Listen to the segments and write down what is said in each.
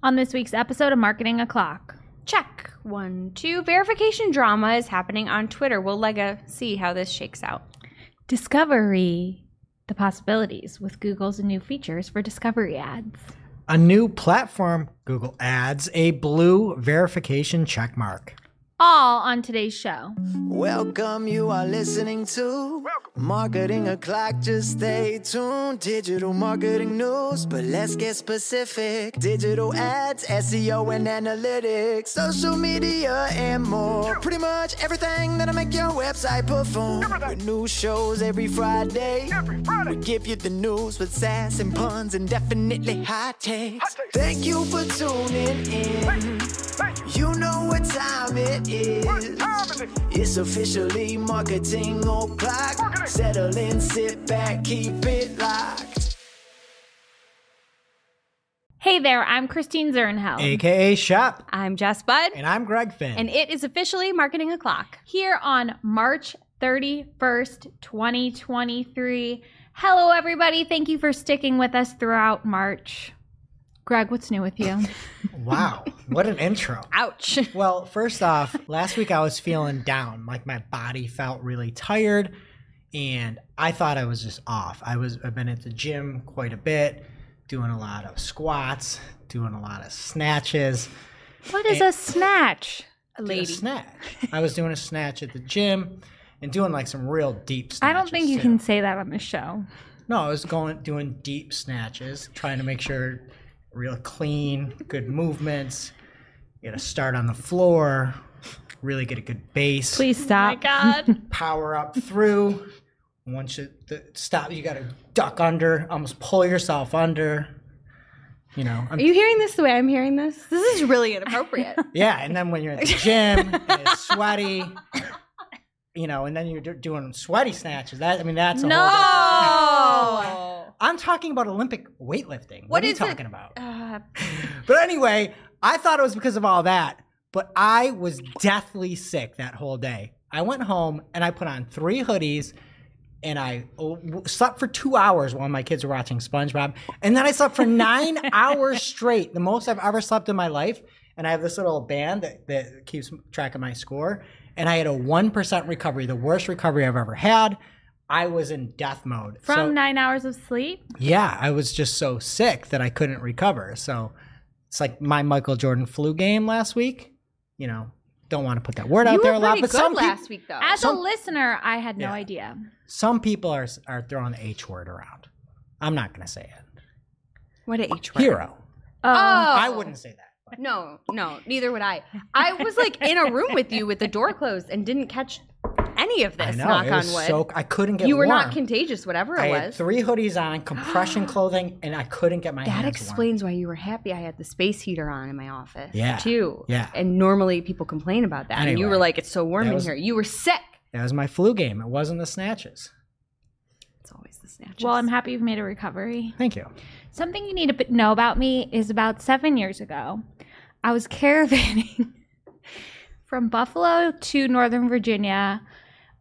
On this week's episode of Marketing O'Clock. Check. One, two. Verification drama is happening on Twitter. We'll like a see how this shakes out. Discovery. The possibilities with Google's new features for discovery ads. A new platform, Google Ads, a blue verification checkmark. All on today's show. Welcome, you are listening to Marketing O'Clock. Just stay tuned. Digital marketing news, but let's get specific. Digital ads, SEO, and analytics, social media, and more. Pretty much everything that'll make your website perform. With new shows every Friday. We give you the news with sass and puns and definitely hot takes. Thank you for tuning in. You know what time it is. It's officially marketing o'clock. Settle in, sit back, keep it locked. Hey there, I'm Christine Zirnheld. AKA Shep. I'm Jess Budd, And I'm Greg Finn. and it is officially Marketing O'Clock. Here on March 31st, 2023. Hello, everybody. Thank you for sticking with us throughout March. Greg, what's new with you? wow, what an intro. Ouch. Well, first off, last week I was feeling down. Like my body felt really tired and I thought I was just off. I was I've been at the gym quite a bit, doing a lot of squats, doing a lot of snatches. what is a snatch? A Did a snatch. I was doing a snatch at the gym and doing like some real deep snatches. I don't think you too. can say that on the show. No, I was going doing deep snatches, trying to make sure real clean, good movements. You gotta start on the floor, really get a good base. Please oh stop. My God. Power up through. Once you the, stop, you gotta duck under, almost pull yourself under. You know, I'm, Are you hearing this the way I'm hearing this? This is really inappropriate. yeah. And then when you're at the gym, and it's sweaty. You know, and then you're do- doing sweaty snatches. That I mean, that's a No. whole different- oh. I'm talking about Olympic weightlifting. What, What are you is it? talking about? Uh, But anyway, I thought it was because of all that, but I was deathly sick that whole day. I went home and I put on three hoodies and I oh, slept for two hours while my kids were watching SpongeBob. And then I slept for nine hours straight, the most I've ever slept in my life. And I have this little band that, that keeps track of my score. And I had a 1% recovery, the worst recovery I've ever had. I was in death mode. From So- nine hours of sleep? yeah, I was just so sick that I couldn't recover. So it's like my Michael Jordan flu game last week. You know, don't want to put that word you out there a lot, but good some peop- last week, though. As Some- a listener, I had no Yeah. idea. some people are are throwing the H word around. I'm not going to say it. what a H word. Hero. Oh. oh. I wouldn't say that. but- No, no, neither would I. I was like in a room with you with the door closed and didn't catch any of this. I this. know knock it on was wood. so I couldn't get you were warm. not contagious, whatever it I was. had three hoodies on, compression clothing, and I couldn't get my that hands warm. explains why you were happy I had the space heater on in my office. Yeah, Too. yeah. And normally people complain about that. And you were like, it's so warm that in was- here. You were sick. That was my flu game. It wasn't the snatches. It's always the snatches. Well, I'm happy you've made a recovery. Thank you. Something you need to know about me is about seven years ago, I was caravanning from Buffalo to Northern Virginia.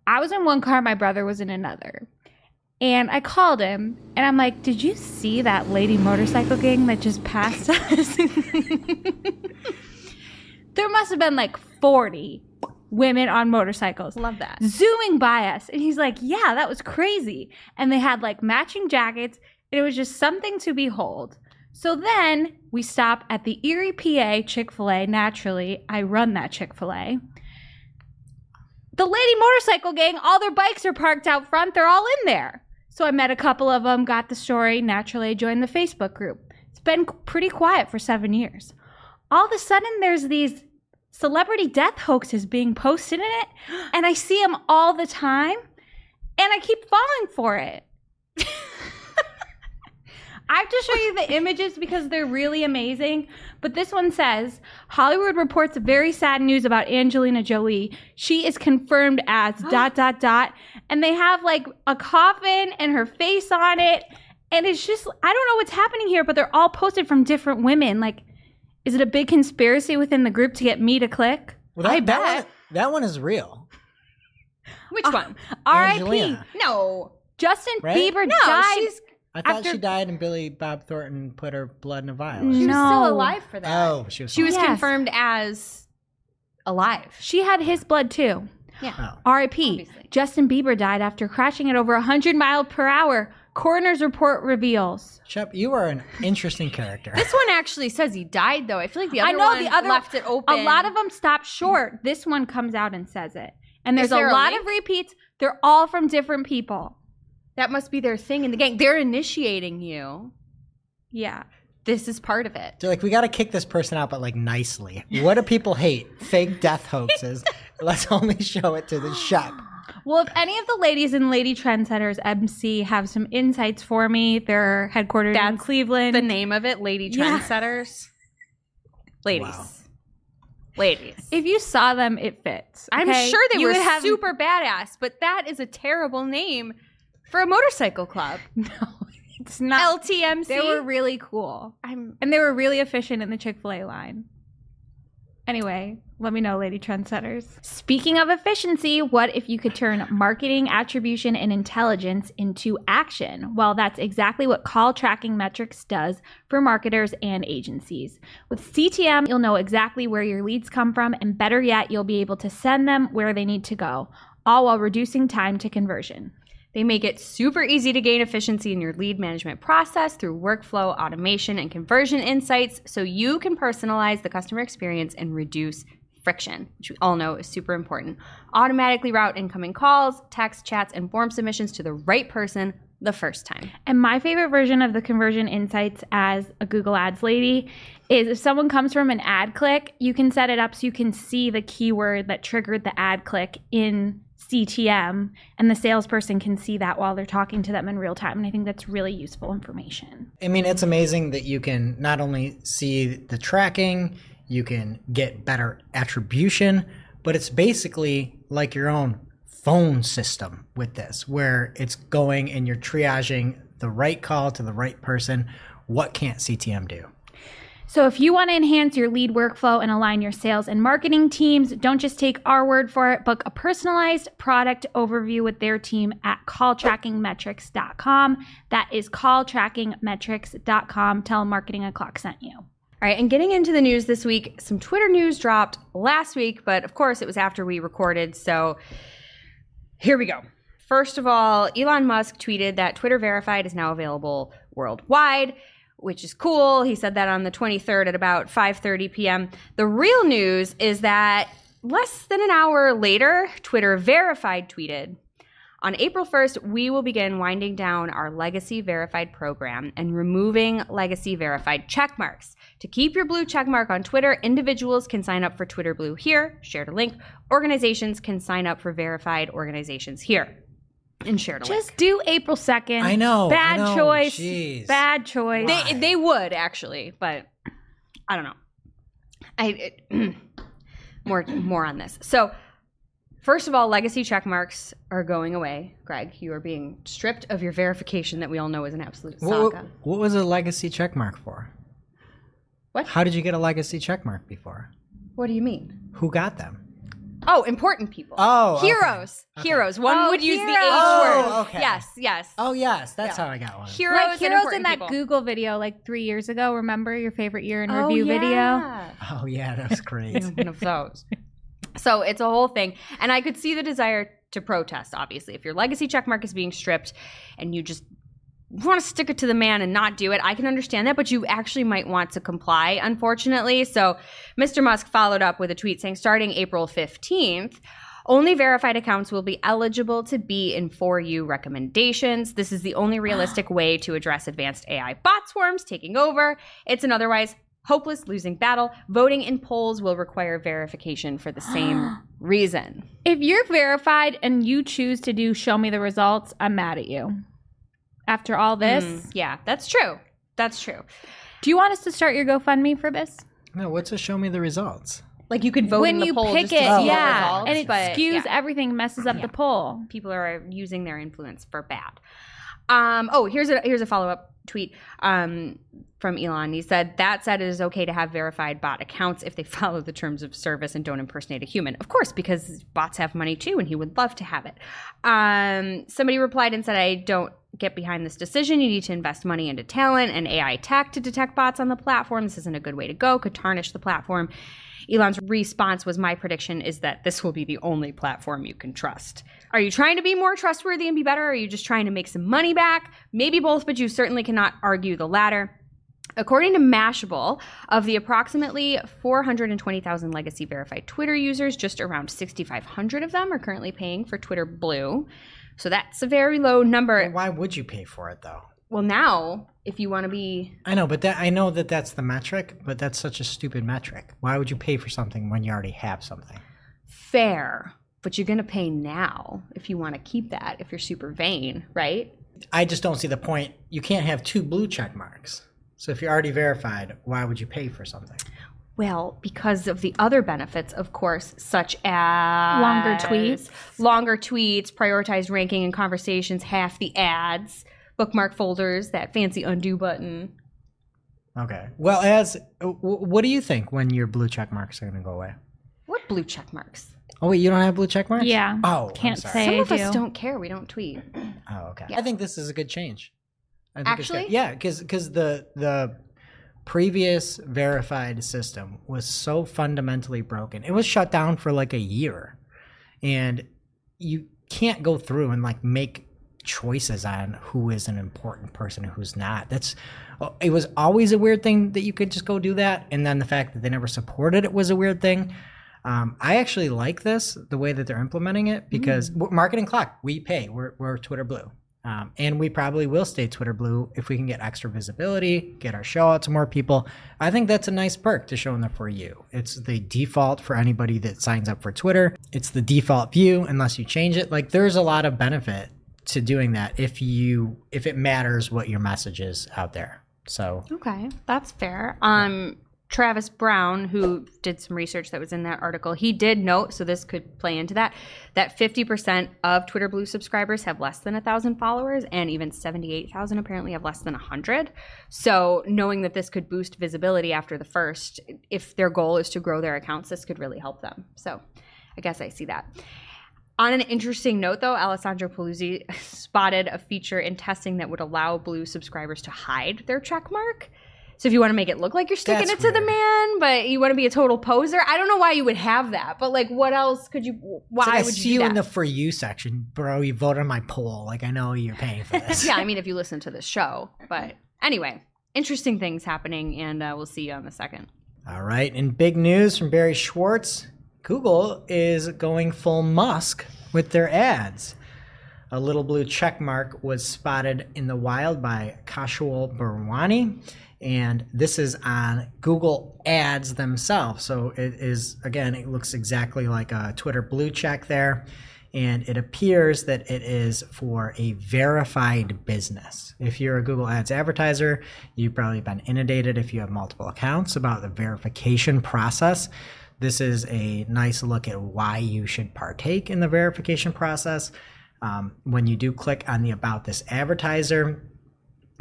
I was in one car, my brother was in another. And I called him and I'm like, Did you see that lady motorcycle gang that just passed us? there must have been like 40 women on motorcycles Love that. zooming by us. And he's like, Yeah, that was crazy. And they had like matching jackets. And it was just something to behold. So then we stop at the Erie, PA Chick fil A. Naturally, I run that Chick fil A. The lady motorcycle gang, all their bikes are parked out front. They're all in there. So I met a couple of them, got the story. Naturally, I joined the Facebook group. It's been pretty quiet for seven years. All of a sudden, there's these celebrity death hoaxes being posted in it, and I see them all the time, and I keep falling for it. I have to show you the images because they're really amazing. But this one says Hollywood reports very sad news about Angelina Jolie. She is confirmed as dot dot dot. And they have like a coffin and her face on it. And it's just, I don't know what's happening here, but they're all posted from different women. Like, is it a big conspiracy within the group to get me to click? Well, that, I that bet. one, that one is real. Which ah, one? R.I.P. No. Justin Right? Bieber No, died. she's I thought After- she died and Billy Bob Thornton put her blood in a vial. She was No. still alive for that. Oh, she was. She was Yes. confirmed as alive. She had his blood too. Oh. R.I.P. Obviously. Justin Bieber died after crashing at over 100 miles per hour. Coroner's report reveals. Shep, you are an interesting character. This one actually says he died, though. I feel like the other I know one the other left it open. A lot of them stop short. This one comes out and says it. And there's there a a lot link? of repeats. They're all from different people. That must be their thing in the gang. They're initiating you. Yeah. This is part of it. They're like, we got to kick this person out, but like nicely. What do people hate? Fake death hoaxes. Let's only show it to the Shep. Well, if any of the ladies in Lady Trendsetters MC have some insights for me, they're headquartered in Cleveland. The name of it, Lady Yeah. Trendsetters. Ladies. Wow. Ladies. if you saw them, it fits. I'm sure they You were would have- super badass, but that is a terrible name for a motorcycle club. No, it's not. LTMC. They were really cool. I'm And they were really efficient in the Chick fil A line. Anyway, let me know, Lady Trendsetters. Speaking of efficiency, what if you could turn marketing, attribution, and intelligence into action? Well, that's exactly what call tracking metrics does for marketers and agencies. With CTM, you'll know exactly where your leads come from, and better yet, you'll be able to send them where they need to go, all while reducing time to conversion. They make it super easy to gain efficiency in your lead management process through workflow, automation, and conversion insights so you can personalize the customer experience and reduce friction, which we all know is super important. Automatically route incoming calls, text, chats, and form submissions to the right person the first time. And my favorite version of the conversion insights as a Google Ads lady is if someone comes from an ad click, you can set it up so you can see the keyword that triggered the ad click in CTM, and the salesperson can see that while they're talking to them in real time. And I think that's really useful information. I mean, it's amazing that you can not only see the tracking, you can get better attribution, but it's basically like your own phone system with this, where it's going and you're triaging the right call to the right person. What can't CTM do? So, if you want to enhance your lead workflow and align your sales and marketing teams, don't just take our word for it. Book a personalized product overview with their team at calltrackingmetrics.com. That is calltrackingmetrics.com. Tell Marketing O'Clock sent you. All right, and getting into the news this week, some Twitter news dropped last week, but of course it was after we recorded, so here we go. First of all, Elon Musk tweeted that Twitter Verified is now available worldwide, which is cool. He said that on the 23rd at about 5:30 p.m. The real news is that less than an hour later, Twitter Verified tweeted, on April 1st, we will begin winding down our legacy verified program and removing legacy verified check marks. To keep your blue check mark on Twitter, individuals can sign up for Twitter Blue here, shared a link. Organizations can sign up for verified organizations here and shared a Just link. do April 2nd. I know, I Bad know. choice. Jeez. Bad choice. They, they would actually, but I don't know. I it, more more on this. So, first of all, legacy check marks are going away. Greg, you are being stripped of your verification that we all know is an absolute What, saga. what was a legacy checkmark for? What? How did you get a legacy checkmark before? What do you mean? Who got them? Oh, important people. Oh, okay. heroes. Heroes. One Oh, would use the H heroes. word. Oh, okay. Yes, yes. Oh yes, that's Yeah. how I got one. Heroes, like heroes in that people. Google video like three years ago. Remember your favorite year in Oh, review video? Oh yeah, that was great. one of those. So it's a whole thing. And I could see the desire to protest, obviously. If your legacy checkmark is being stripped and you just want to stick it to the man and not do it, I can understand that, but you actually might want to comply, unfortunately. So Mr. Musk followed up with a tweet saying starting April 15th, only verified accounts will be eligible to be in For You recommendations. This is the only realistic way to address advanced AI bot swarms taking over. It's an otherwise hopeless losing battle. Voting in polls will require verification for the same reason. If you're verified and you choose to do show me the results, I'm mad at you. After all this, Mm, yeah, that's true. That's true. do you want us to start your GoFundMe for this? no, what's a show me the results? Like you could vote when in the you poll pick just it, to see yeah, results, and it but, skews yeah. everything, messes up Yeah. the poll. people are using their influence for bad. Um, oh, here's a here's a follow up tweet um, from Elon. He said that said, it is okay to have verified bot accounts if they follow the terms of service and don't impersonate a human. Of course, because bots have money too, and he would love to have it. Um, somebody replied and said, "I don't." Get behind this decision. You need to invest money into talent and AI tech to detect bots on the platform. This isn't a good way to go, could tarnish the platform. Elon's response was My prediction is that this will be the only platform you can trust. Are you trying to be more trustworthy and be better? Or are you just trying to make some money back? Maybe both, but you certainly cannot argue the latter. According to Mashable, of the approximately 420,000 legacy verified Twitter users, just around 6,500 of them are currently paying for Twitter Blue. So that's a very low number. Why would you pay for it though? Well, now, if you want to be I know, but that I know that that's the metric, but that's such a stupid metric. Why would you pay for something when you already have something? fair, but you're going to pay now if you want to keep that, if you're super vain, right? I just don't see the point. You can't have two blue check marks. So if you're already verified, why would you pay for something? Well, because of the other benefits, of course, such as Longer tweets. longer tweets, prioritized ranking and conversations, half the ads, bookmark folders, that fancy undo button. Okay. Well, as what do you think when your blue check marks are going to go away? What blue check marks? Oh wait, you don't have blue check marks? Yeah. Oh, I'm Can't sorry. say Some I of us do. don't care. We don't tweet. Oh, okay. Yeah. I think this is a good change. I think it's good. Actually? yeah, because the the previous verified system was so fundamentally broken. It was shut down for like a year, and you can't go through and like make choices on who is an important person and who's not. That's uh, it was always a weird thing that you could just go do that, and then the fact that they never supported it was a weird thing. Um, I actually like this the way that they're implementing it because w marketing clock we pay we're, we're Twitter Blue, um, and we probably will stay Twitter Blue if we can get extra visibility, get our show out to more people. I think that's a nice perk to show in the for you. It's the default for anybody that signs up for Twitter. It's the default view unless you change it. Like there's a lot of benefit to doing that if you if it matters what your message is out there. So Okay, that's fair. Um, Travis Brown, who did some research that was in that article, he did note, so this could play into that, that 50% of Twitter Blue subscribers have less than 1,000 followers, and even 78,000 apparently have less than 100. So, knowing that this could boost visibility after the first, if their goal is to grow their accounts, this could really help them. So, I guess I see that. On an interesting note, though, Alessandro Paluzzi spotted a feature in testing that would allow Blue subscribers to hide their check mark. So if you want to make it look like you're sticking That's it to the man, but you want to be a total poser, I don't know why you would have that. But like, what else could you? Why like I would see you you in the for you section, bro. You voted on my poll. Like I know you're paying for this. yeah, I mean, if you listen to this show, but anyway, interesting things happening, and uh, we'll see you on the second. All right. and big news from Barry Schwartz, Google is going full Musk with their ads. A little blue check mark was spotted in the wild by Khushal Bherwani, and this is on Google Ads themselves. So it is again, it looks exactly like a Twitter blue check there, and it appears that it is for a verified business. If you're a Google Ads advertiser, you've probably been inundated if you have multiple accounts about the verification process. This is a nice look at why you should partake in the verification process. Um, when you do click on the About This Advertiser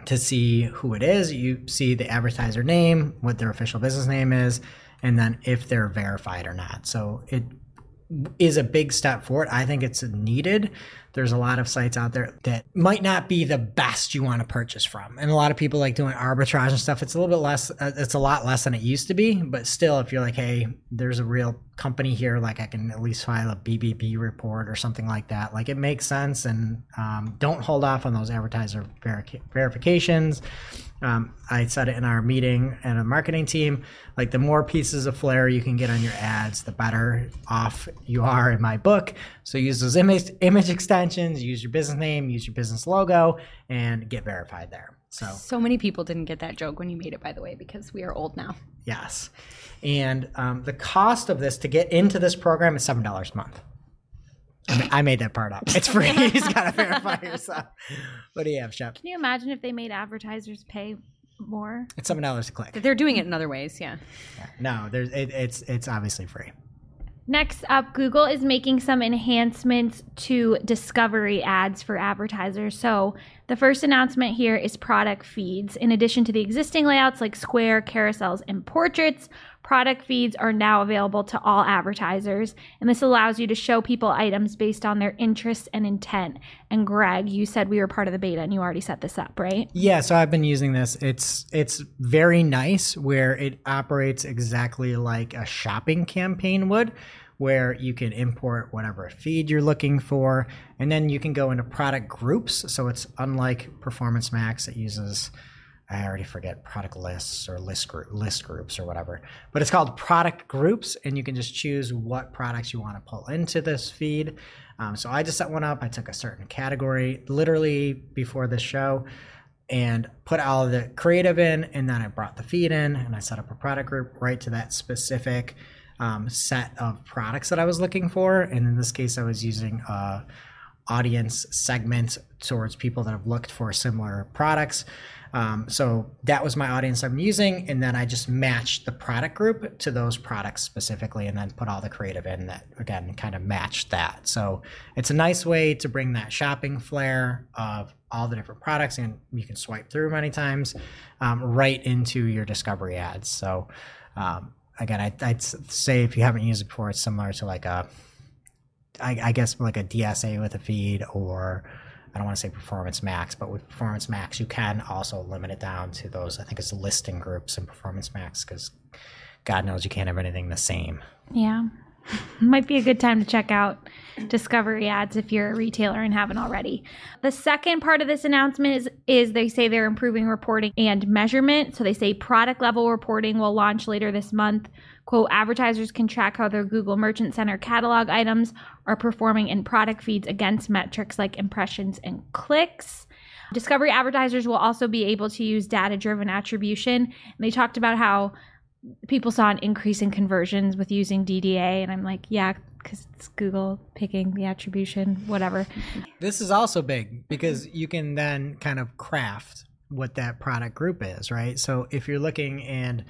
to see who it is, you see the advertiser name, what their official business name is, and then if they're verified or not. So it is a big step forward. I think it's needed. There's a lot of sites out there that might not be the best you want to purchase from. And a lot of people like doing arbitrage and stuff. It's a little bit less, uh, it's a lot less than it used to be. But still, if you're like, hey, there's a real company here, like I can at least file a BBB report or something like that. Like it makes sense. And um, don't hold off on those advertiser verica- verifications. Um, I said it in our meeting and a marketing team. Like the more pieces of flair you can get on your ads, the better off you are in my book. So use those image image extensions, use your business name, use your business logo, and get verified there. So So many people didn't get that joke when you made it, by the way, because we are old now. yes, and um, the cost of this to get into this program is seven dollars a month. I made that part up. It's free. you just gotta verify yourself. What do you have, Shep? Can you imagine if they made advertisers pay more? It's seven dollars to click. They're doing it in other ways, yeah. No, there's it, it's it's obviously free. Next up, Google is making some enhancements to discovery ads for advertisers. So, the first announcement here is product feeds. In addition to the existing layouts like square, carousels, and portraits, product feeds are now available to all advertisers. And this allows you to show people items based on their interests and intent. And Greg, you said we were part of the beta and you already set this up, right? Yeah, so I've been using this. It's it's very nice where it operates exactly like a shopping campaign would where you can import whatever feed you're looking for and then you can go into product groups so it's unlike performance max that uses I already forget product lists or list group list groups or whatever. But it's called product groups, and you can just choose what products you want to pull into this feed. Um, so I just set one up. I took a certain category literally before the show and put all the creative in, and then I brought the feed in and I set up a product group right to that specific um, set of products that I was looking for. And in this case, I was using a audience segment towards people that have looked for similar products. Um, so that was my audience I'm using, and then I just matched the product group to those products specifically, and then put all the creative in that again kind of matched that. So it's a nice way to bring that shopping flair of all the different products, and you can swipe through many times um, right into your discovery ads. So um, again, I, I'd say if you haven't used it before, it's similar to like a, I, I guess like a DSA with a feed or I don't want to say Performance Max, but with Performance Max, you can also limit it down to those. I think it's listing groups in Performance Max because God knows you can't have anything the same. Yeah. Might be a good time to check out discovery ads if you're a retailer and haven't already. The second part of this announcement is is they say they're improving reporting and measurement. So they say product level reporting will launch later this month. Quote, advertisers can track how their Google Merchant Center catalog items are performing in product feeds against metrics like impressions and clicks. Discovery advertisers will also be able to use data driven attribution. And they talked about how people saw an increase in conversions with using DDA. And I'm like, yeah, because it's Google picking the attribution, whatever. This is also big because you can then kind of craft what that product group is, right? So if you're looking and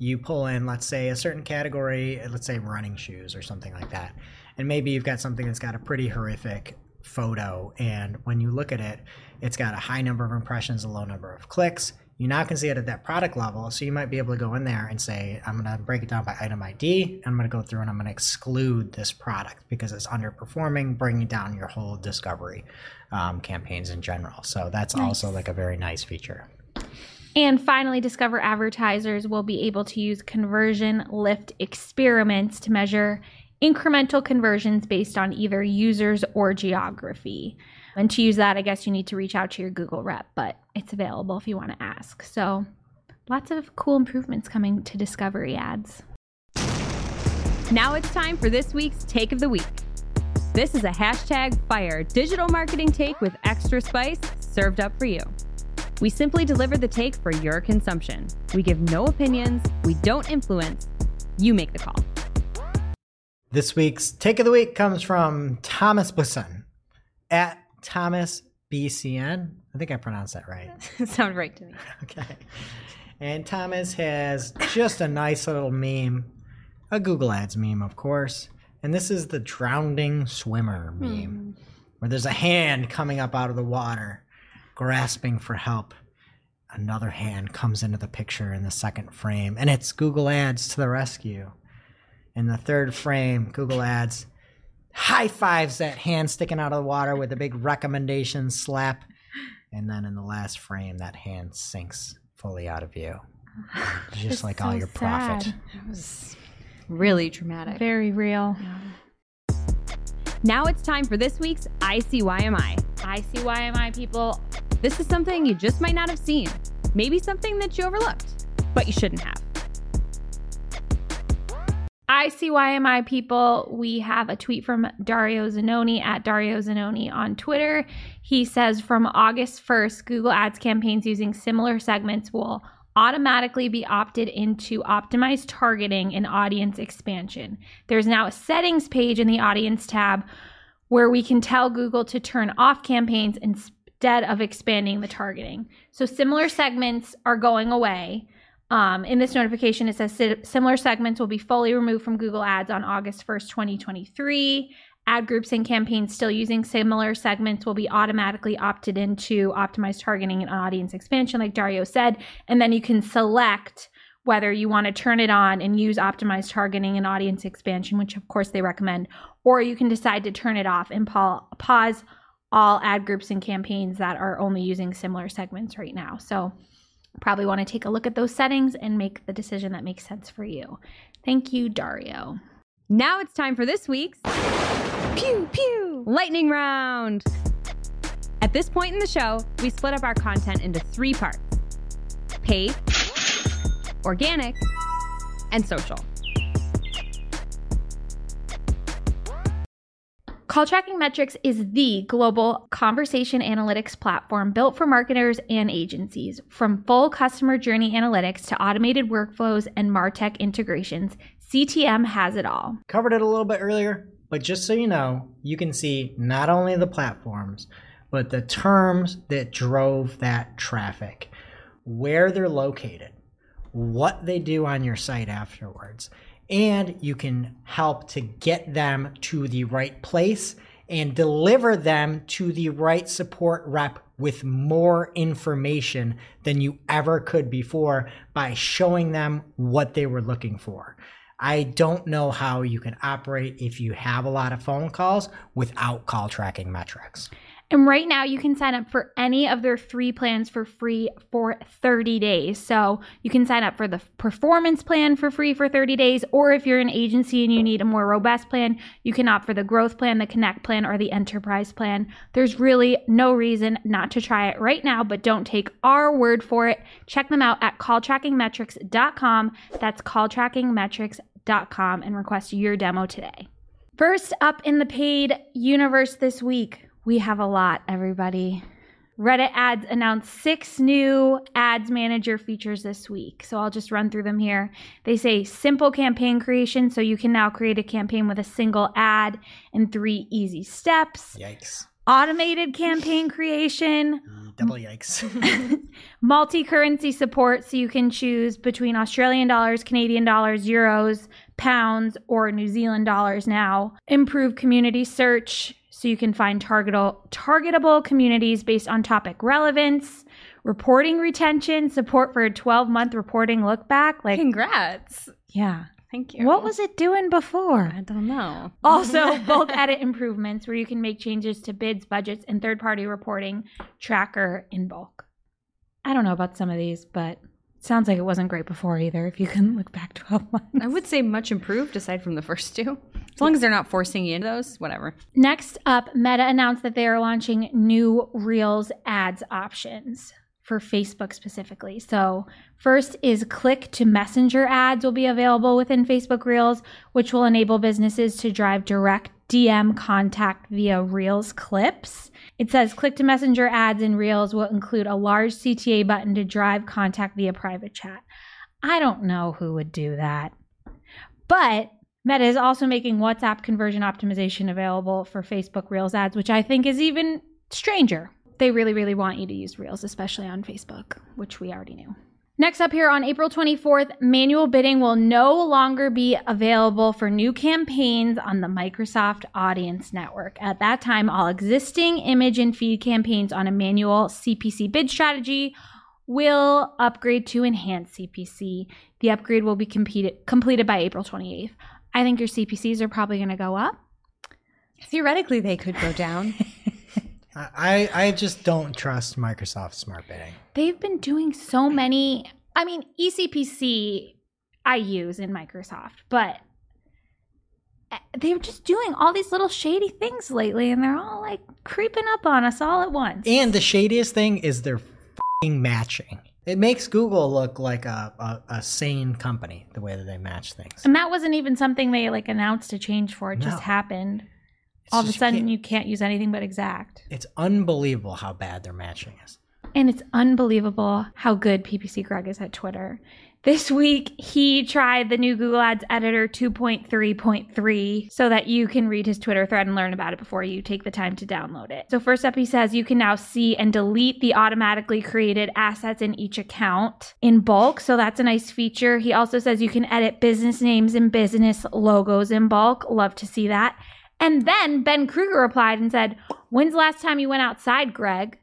you pull in, let's say, a certain category, let's say running shoes or something like that. And maybe you've got something that's got a pretty horrific photo. And when you look at it, it's got a high number of impressions, a low number of clicks. You now can see it at that product level. So you might be able to go in there and say, I'm going to break it down by item ID. I'm going to go through and I'm going to exclude this product because it's underperforming, bringing down your whole discovery um, campaigns in general. So that's nice. also like a very nice feature. And finally, Discover advertisers will be able to use conversion lift experiments to measure incremental conversions based on either users or geography. And to use that, I guess you need to reach out to your Google rep, but it's available if you want to ask. So, lots of cool improvements coming to Discovery ads. Now it's time for this week's Take of the Week. This is a hashtag fire digital marketing take with extra spice served up for you. We simply deliver the take for your consumption. We give no opinions, we don't influence. You make the call. This week's take of the week comes from Thomas Busson at Thomas BCN. I think I pronounced that right. Sound right to me. Okay. And Thomas has just a nice little meme, a Google Ads meme, of course. And this is the drowning swimmer meme, hmm. where there's a hand coming up out of the water grasping for help. Another hand comes into the picture in the second frame, and it's Google Ads to the rescue. In the third frame, Google Ads high fives that hand sticking out of the water with a big recommendation slap. And then in the last frame, that hand sinks fully out of view. Just like so all your sad. profit. That was really dramatic. Very real. Yeah. Now it's time for this week's ICYMI. ICYMI people. This is something you just might not have seen. Maybe something that you overlooked, but you shouldn't have. ICYMI people, we have a tweet from Dario Zannoni at Dario Zannoni on Twitter. He says from August 1st, Google Ads campaigns using similar segments will automatically be opted into optimized targeting and audience expansion. There's now a settings page in the audience tab where we can tell Google to turn off campaigns instead of expanding the targeting. So similar segments are going away. Um, in this notification, it says similar segments will be fully removed from Google Ads on August 1st, 2023. Ad groups and campaigns still using similar segments will be automatically opted into optimized targeting and audience expansion, like Dario said. And then you can select whether you want to turn it on and use optimized targeting and audience expansion, which of course they recommend, or you can decide to turn it off and pa- pause all ad groups and campaigns that are only using similar segments right now. So probably want to take a look at those settings and make the decision that makes sense for you. Thank you, Dario. Now it's time for this week's Pew Pew Lightning Round. At this point in the show, we split up our content into three parts paid, organic, and social. Call Tracking Metrics is the global conversation analytics platform built for marketers and agencies. From full customer journey analytics to automated workflows and MarTech integrations, CTM has it all. Covered it a little bit earlier, but just so you know, you can see not only the platforms, but the terms that drove that traffic, where they're located, what they do on your site afterwards. And you can help to get them to the right place and deliver them to the right support rep with more information than you ever could before by showing them what they were looking for. I don't know how you can operate if you have a lot of phone calls without call tracking metrics. And right now, you can sign up for any of their three plans for free for 30 days. So you can sign up for the performance plan for free for 30 days, or if you're an agency and you need a more robust plan, you can opt for the growth plan, the connect plan, or the enterprise plan. There's really no reason not to try it right now, but don't take our word for it. Check them out at calltrackingmetrics.com. That's calltrackingmetrics.com and request your demo today. First up in the paid universe this week, we have a lot, everybody. Reddit ads announced six new ads manager features this week. So I'll just run through them here. They say simple campaign creation. So you can now create a campaign with a single ad in three easy steps. Yikes. Automated campaign creation, mm, Double yikes. multi currency support. So you can choose between Australian dollars, Canadian dollars, euros, pounds, or New Zealand dollars now. Improve community search. So you can find targetable, targetable communities based on topic relevance, reporting retention, support for a 12 month reporting look back. Like, Congrats. yeah. Thank you. What was it doing before? I don't know. Also, bulk edit improvements where you can make changes to bids, budgets, and third party reporting tracker in bulk. I don't know about some of these, but sounds like it wasn't great before either, if you can look back 12 months. I would say much improved aside from the first two. As long as they're not forcing you into those, whatever. Next up, Meta announced that they are launching new Reels ads options for Facebook specifically. So, first is click to messenger ads will be available within Facebook Reels, which will enable businesses to drive direct DM contact via Reels clips. It says click to messenger ads in Reels will include a large CTA button to drive contact via private chat. I don't know who would do that. But Meta is also making WhatsApp conversion optimization available for Facebook Reels ads, which I think is even stranger. They really, really want you to use Reels, especially on Facebook, which we already knew. Next up here on April 24th, manual bidding will no longer be available for new campaigns on the Microsoft Audience Network. At that time, all existing image and feed campaigns on a manual CPC bid strategy will upgrade to enhanced CPC. The upgrade will be competed, completed by April 28th. I think your CPCs are probably going to go up. Theoretically, they could go down. I, I just don't trust Microsoft Smart Bidding. They've been doing so many. I mean, eCPC I use in Microsoft, but eh, they're just doing all these little shady things lately, and they're all like creeping up on us all at once. And the shadiest thing is their fing matching. It makes Google look like a, a, a sane company, the way that they match things. And that wasn't even something they like announced a change for. It No. just happened. It's all of a just- sudden, can't- you can't use anything but exact. It's unbelievable how bad their matching is. And it's unbelievable how good PPC Greg is at Twitter. This week, he tried the new Google Ads Editor 2.3.3 so that you can read his Twitter thread and learn about it before you take the time to download it. So, first up, he says you can now see and delete the automatically created assets in each account in bulk. So, that's a nice feature. He also says you can edit business names and business logos in bulk. Love to see that. And then Ben Kruger replied and said, When's the last time you went outside, Greg?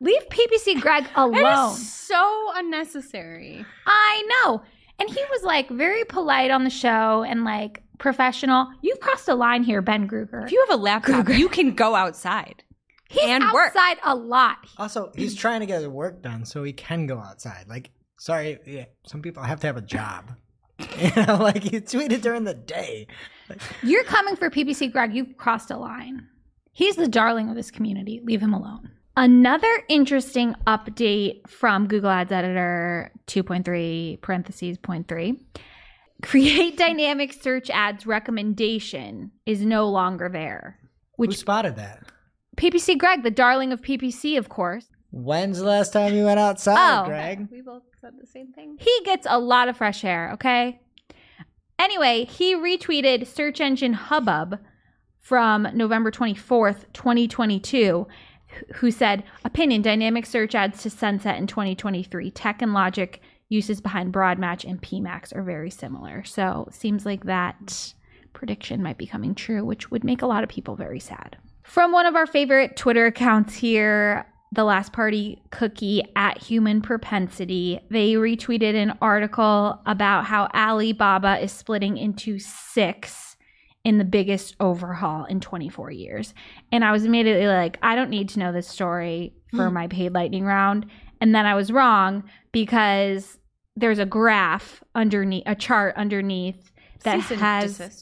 Leave PPC Greg alone. is so unnecessary. I know. And he was like very polite on the show and like professional. You've crossed a line here, Ben Kruger. If you have a laptop, you can go outside. He's and work. outside a lot. Also, he's trying to get his work done so he can go outside. Like, sorry, yeah, some people have to have a job. You know, like you tweeted during the day. You're coming for PPC Greg. You've crossed a line. He's the darling of this community. Leave him alone. Another interesting update from Google Ads Editor 2.3 parentheses point three. Create dynamic search ads recommendation is no longer there. Who spotted that? PPC Greg, the darling of PPC, of course. When's the last time you went outside, Oh. Greg? We both said the same thing. He gets a lot of fresh air, okay? Anyway, he retweeted search engine Hubbub from November 24th, 2022, wh- who said, Opinion dynamic search ads to sunset in 2023. Tech and logic uses behind Broadmatch and PMAX are very similar. So seems like that prediction might be coming true, which would make a lot of people very sad. From one of our favorite Twitter accounts here, the last party cookie at human propensity they retweeted an article about how alibaba is splitting into six in the biggest overhaul in 24 years. And i was immediately like i don't need to know this story for mm. my paid lightning round. And then i was wrong because there's a graph underneath a chart underneath that Cease has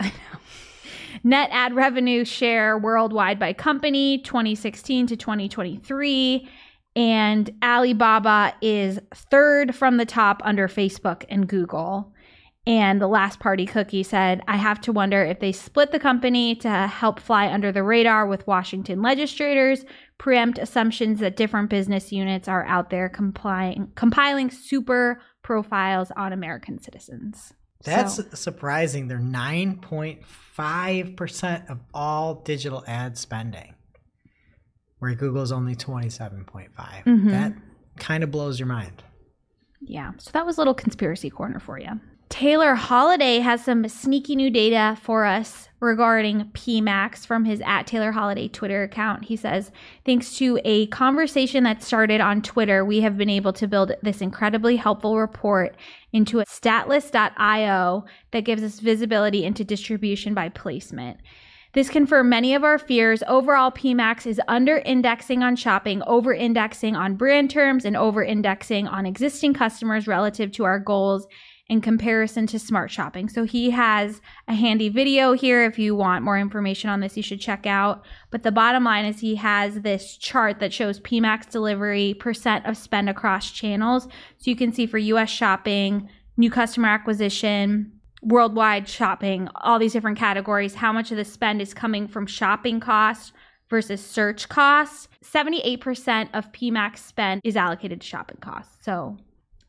net ad revenue share worldwide by company 2016 to 2023 and alibaba is third from the top under facebook and google and the last party cookie said i have to wonder if they split the company to help fly under the radar with washington legislators preempt assumptions that different business units are out there complying, compiling super profiles on american citizens That's So- surprising. They're 9.5% of all digital ad spending, where Google's only 27.5. Mhm. That kind of blows your mind. Yeah. So that was a little conspiracy corner for you. Taylor Holiday has some sneaky new data for us regarding PMAX from his at Taylor Holiday Twitter account. He says, thanks to a conversation that started on Twitter, we have been able to build this incredibly helpful report into a statlist.io that gives us visibility into distribution by placement. This confirmed many of our fears. Overall, PMAX is under indexing on shopping, over indexing on brand terms, and over indexing on existing customers relative to our goals in comparison to smart shopping. So he has a handy video here. If you want more information on this, you should check out. But the bottom line is he has this chart that shows PMAX delivery percent of spend across channels. So you can see for US shopping, new customer acquisition, worldwide shopping, all these different categories, how much of the spend is coming from shopping costs versus search costs. 78% of PMAX spend is allocated to shopping costs. So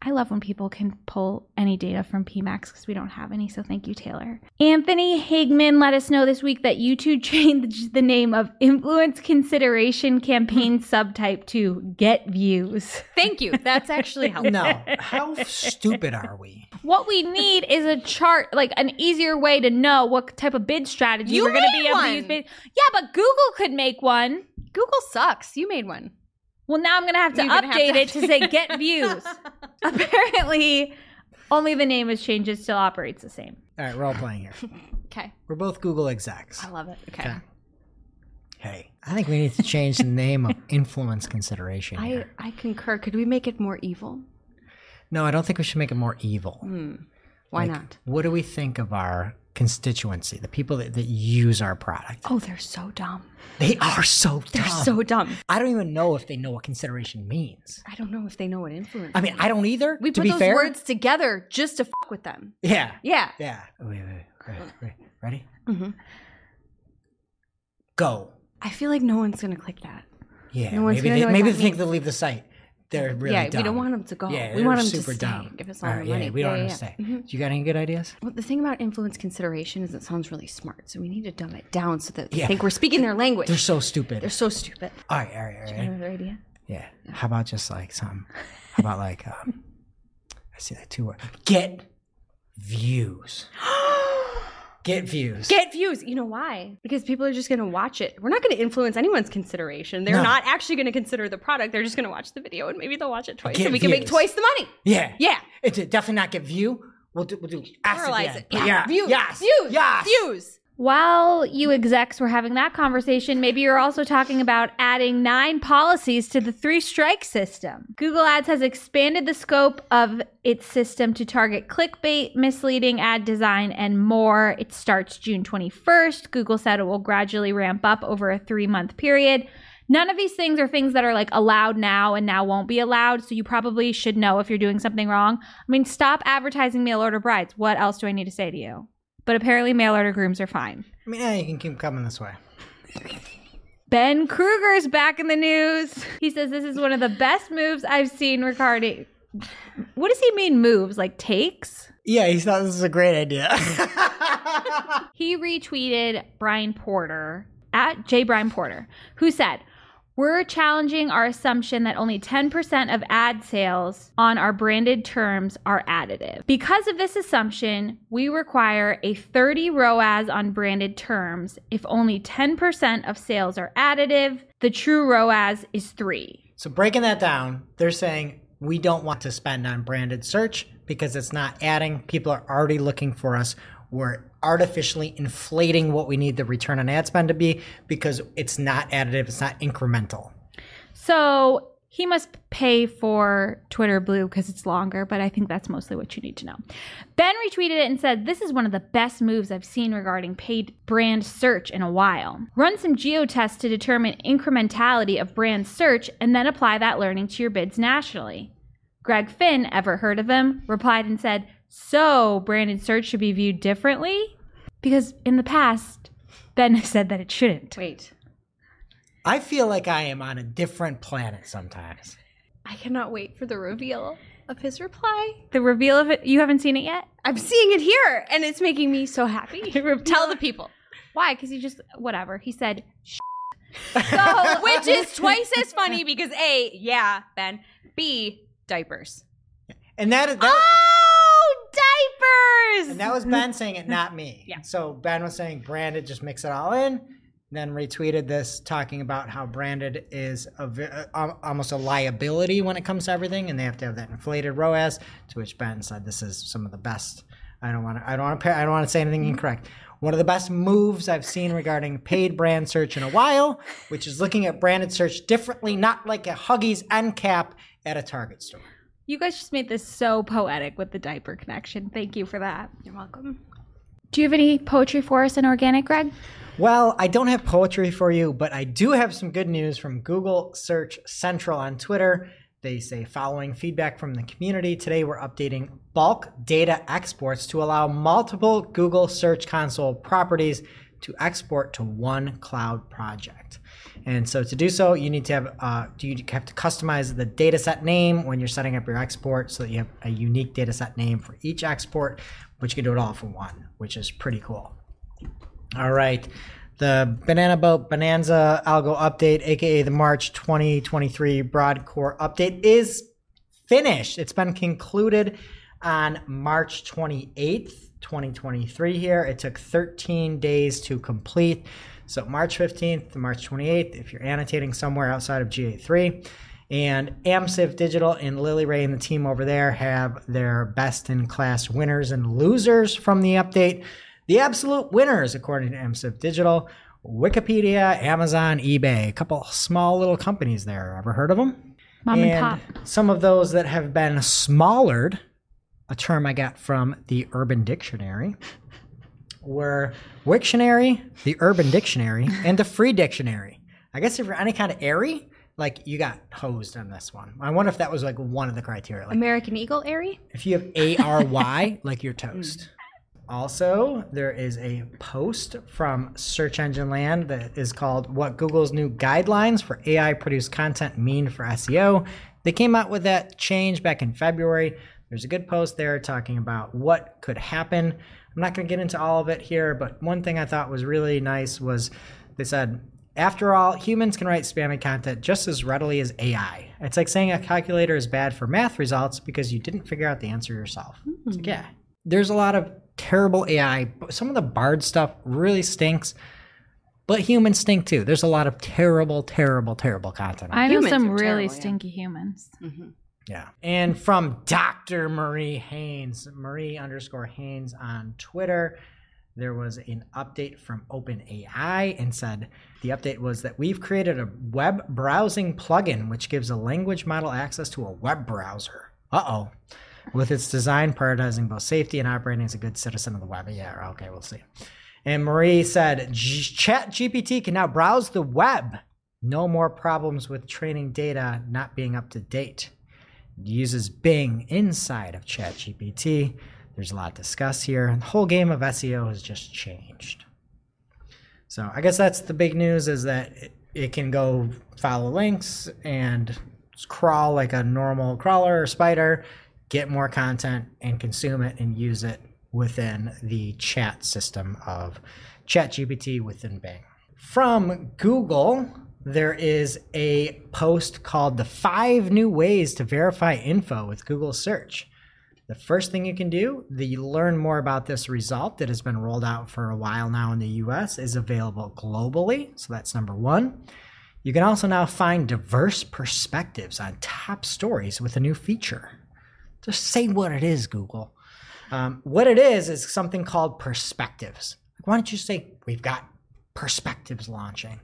I love when people can pull any data from PMAX because we don't have any. So thank you, Taylor. Anthony Higman let us know this week that YouTube changed the name of Influence Consideration Campaign subtype to Get Views. Thank you. That's actually helpful. No, how stupid are we? What we need is a chart, like an easier way to know what type of bid strategy You we're going to be able to one. use. Bid. Yeah, but Google could make one. Google sucks. You made one. Well, now I'm going to have to You're gonna have update to it to say Get Views. Apparently, only the name has changed. It still operates the same. All right, we're all playing here. Okay. We're both Google execs. I love it. Okay. Okay. Hey, I think we need to change the name of influence consideration. I, here. I concur. Could we make it more evil? No, I don't think we should make it more evil. Hmm. Why Like, not? What do we think of our constituency, the people that, that use our product? Oh, they're so dumb. They are so They're dumb. so dumb. I don't even know if they know what consideration means. I don't know if they know what influence. I mean. I don't either. we to put be those fair. words together just to fuck with them. Yeah. Yeah. Yeah. Wait, wait, wait, wait. Ready? Mhm. Go. I feel like no one's gonna click that. Yeah. No one's maybe gonna they, know maybe they think they'll leave the site. They're really yeah, dumb. we don't want them to go. Yeah, we want them super to stay. dumb. Give us all, All the right, yeah, money. we don't yeah, want yeah, to yeah. stay. You got any good ideas? Well, the thing about influence consideration is it sounds really smart, so we need to dumb it down so that they Yeah. think we're speaking their language. They're so stupid. They're so stupid. all right, all right, all right. Another idea? Yeah. How about just like some? How about like um, I see that two word. Get views. Get views. Get views. You know why? Because people are just going to watch it. We're not going to influence anyone's consideration. They're No. not actually going to consider the product. They're just going to watch the video and maybe they'll watch it twice Get and we can make twice the money. yeah. Yeah. It's definitely not get view. We'll do. We'll do. ask again. it. But Yeah. Views. Yes. Views. Yes. Views. While you execs were having that conversation, maybe you're also talking about adding nine policies to the three strike system. Google Ads has expanded the scope of its system to target clickbait, misleading ad design, and more. It starts June 21st. Google said it will gradually ramp up over a three month period. None of these things are things that are like allowed now and now won't be allowed. So you probably should know if you're doing something wrong. I mean, stop advertising mail order brides. What else do I need to say to you? But apparently, mail order grooms are fine. I mean, yeah, you can keep coming this way. Ben Kruger's back in the news. He says this is one of the best moves I've seen regarding. What does he mean, moves? Like takes? Yeah, he thought this was a great idea. He retweeted Brian Porter at J. Brian Porter, who said, We're challenging our assumption that only 10% of ad sales on our branded terms are additive. Because of this assumption, we require a 30 ROAS on branded terms. If only 10% of sales are additive, the true ROAS is 3. so breaking that down, they're saying we don't want to spend on branded search because it's not adding. People are already looking for us. We're artificially inflating what we need the return on ad spend to be because it's not additive. It's not incremental. So he must pay for Twitter Blue because it's longer, but I think that's mostly what you need to know. Ben retweeted it and said, This is one of the best moves I've seen regarding paid brand search in a while. Run some geo tests to determine incrementality of brand search and then apply that learning to your bids nationally. Greg Finn, ever heard of him, replied and said, So branded search should be viewed differently? Because in the past, Ben has said that it shouldn't. Wait. I feel like I am on a different planet sometimes. I cannot wait for the reveal of his reply. The reveal of it, you haven't seen it yet? I'm seeing it here and it's making me so happy. Tell the people. Why? Because he just whatever. He said, So, which is twice as funny because A, yeah, Ben. B, diapers. And that is. that Oh, And that was Ben saying it, not me. Yeah. So Ben was saying branded, just mix it all in. Then retweeted this talking about how branded is a, uh, almost a liability when it comes to everything, and they have to have that inflated ROAS. To which Ben said, "This is some of the best." I don't want to. I don't want to. I don't want to say anything incorrect. One of the best moves I've seen regarding paid brand search in a while, which is looking at branded search differently, not like a Huggies end cap at a Target store. "You guys just made this so poetic with the diaper connection. Thank you for that." You're welcome. Do you have any poetry for us in organic, Greg? Well, I don't have poetry for you, but I do have some good news from Google Search Central on Twitter. They say, following feedback from the community, today we're updating bulk data exports to allow multiple Google Search Console properties to export to one cloud project. And so to do so, you need to have uh, you have to customize the dataset name when you're setting up your export, so that you have a unique dataset name for each export. But you can do it all for one, which is pretty cool. All right. The Banana Boat Bonanza Algo update, aka the March 2023 Broad Core update, is finished. It's been concluded on March 28th, 2023 here. It took 13 days to complete. So March 15th to March 28th, if you're annotating somewhere outside of GA3. And Amsive Digital and Lily Ray and the team over there have their best in class winners and losers from the update. The absolute winners, according to Amsive Digital, Wikipedia, Amazon, eBay, a couple small little companies there. Ever heard of them? Mom and pop. Some of those that have been smallered, a term I got from the Urban Dictionary, were Wiktionary, the Urban Dictionary, and the Free Dictionary. I guess if you're any kind of airy, like you got hosed on this one. I wonder if that was like one of the criteria. Like American Eagle Airy? if you have A R Y, like you're toast. Also, there is a post from Search Engine Land that is called What Google's New Guidelines for AI Produced Content Mean for SEO. They came out with that change back in February. There's a good post there talking about what could happen. I'm not going to get into all of it here, but one thing I thought was really nice was they said, after all, humans can write spammy content just as readily as AI. It's like saying a calculator is bad for math results because you didn't figure out the answer yourself. It's like, hmm. yeah, there's a lot of terrible AI. but Some of the Bard stuff really stinks, but humans stink too. There's a lot of terrible, terrible, terrible content. I know Humans some really terrible, yeah. stinky humans. Mm-hmm. Yeah. And from Dr. Marie Haynes, Marie underscore Haynes on Twitter, there was an update from OpenAI and said the update was that we've created a web browsing plugin which gives a language model access to a web browser. Uh oh. With its design prioritizing both safety and operating as a good citizen of the web. Yeah, okay, we'll see. And Marie said Chat GPT can now browse the web. No more problems with training data not being up to date uses Bing inside of ChatGPT. There's a lot to discuss here. The whole game of SEO has just changed. So I guess that's the big news is that it, it can go follow links and crawl like a normal crawler or spider, get more content and consume it and use it within the chat system of ChatGPT within Bing. From Google, there is a post called The Five New Ways to Verify Info with Google Search. The first thing you can do, the learn more about this result that has been rolled out for a while now in the US, is available globally. So that's number one. You can also now find diverse perspectives on top stories with a new feature. Just say what it is, Google. Um, what it is is something called perspectives. Why don't you say we've got perspectives launching?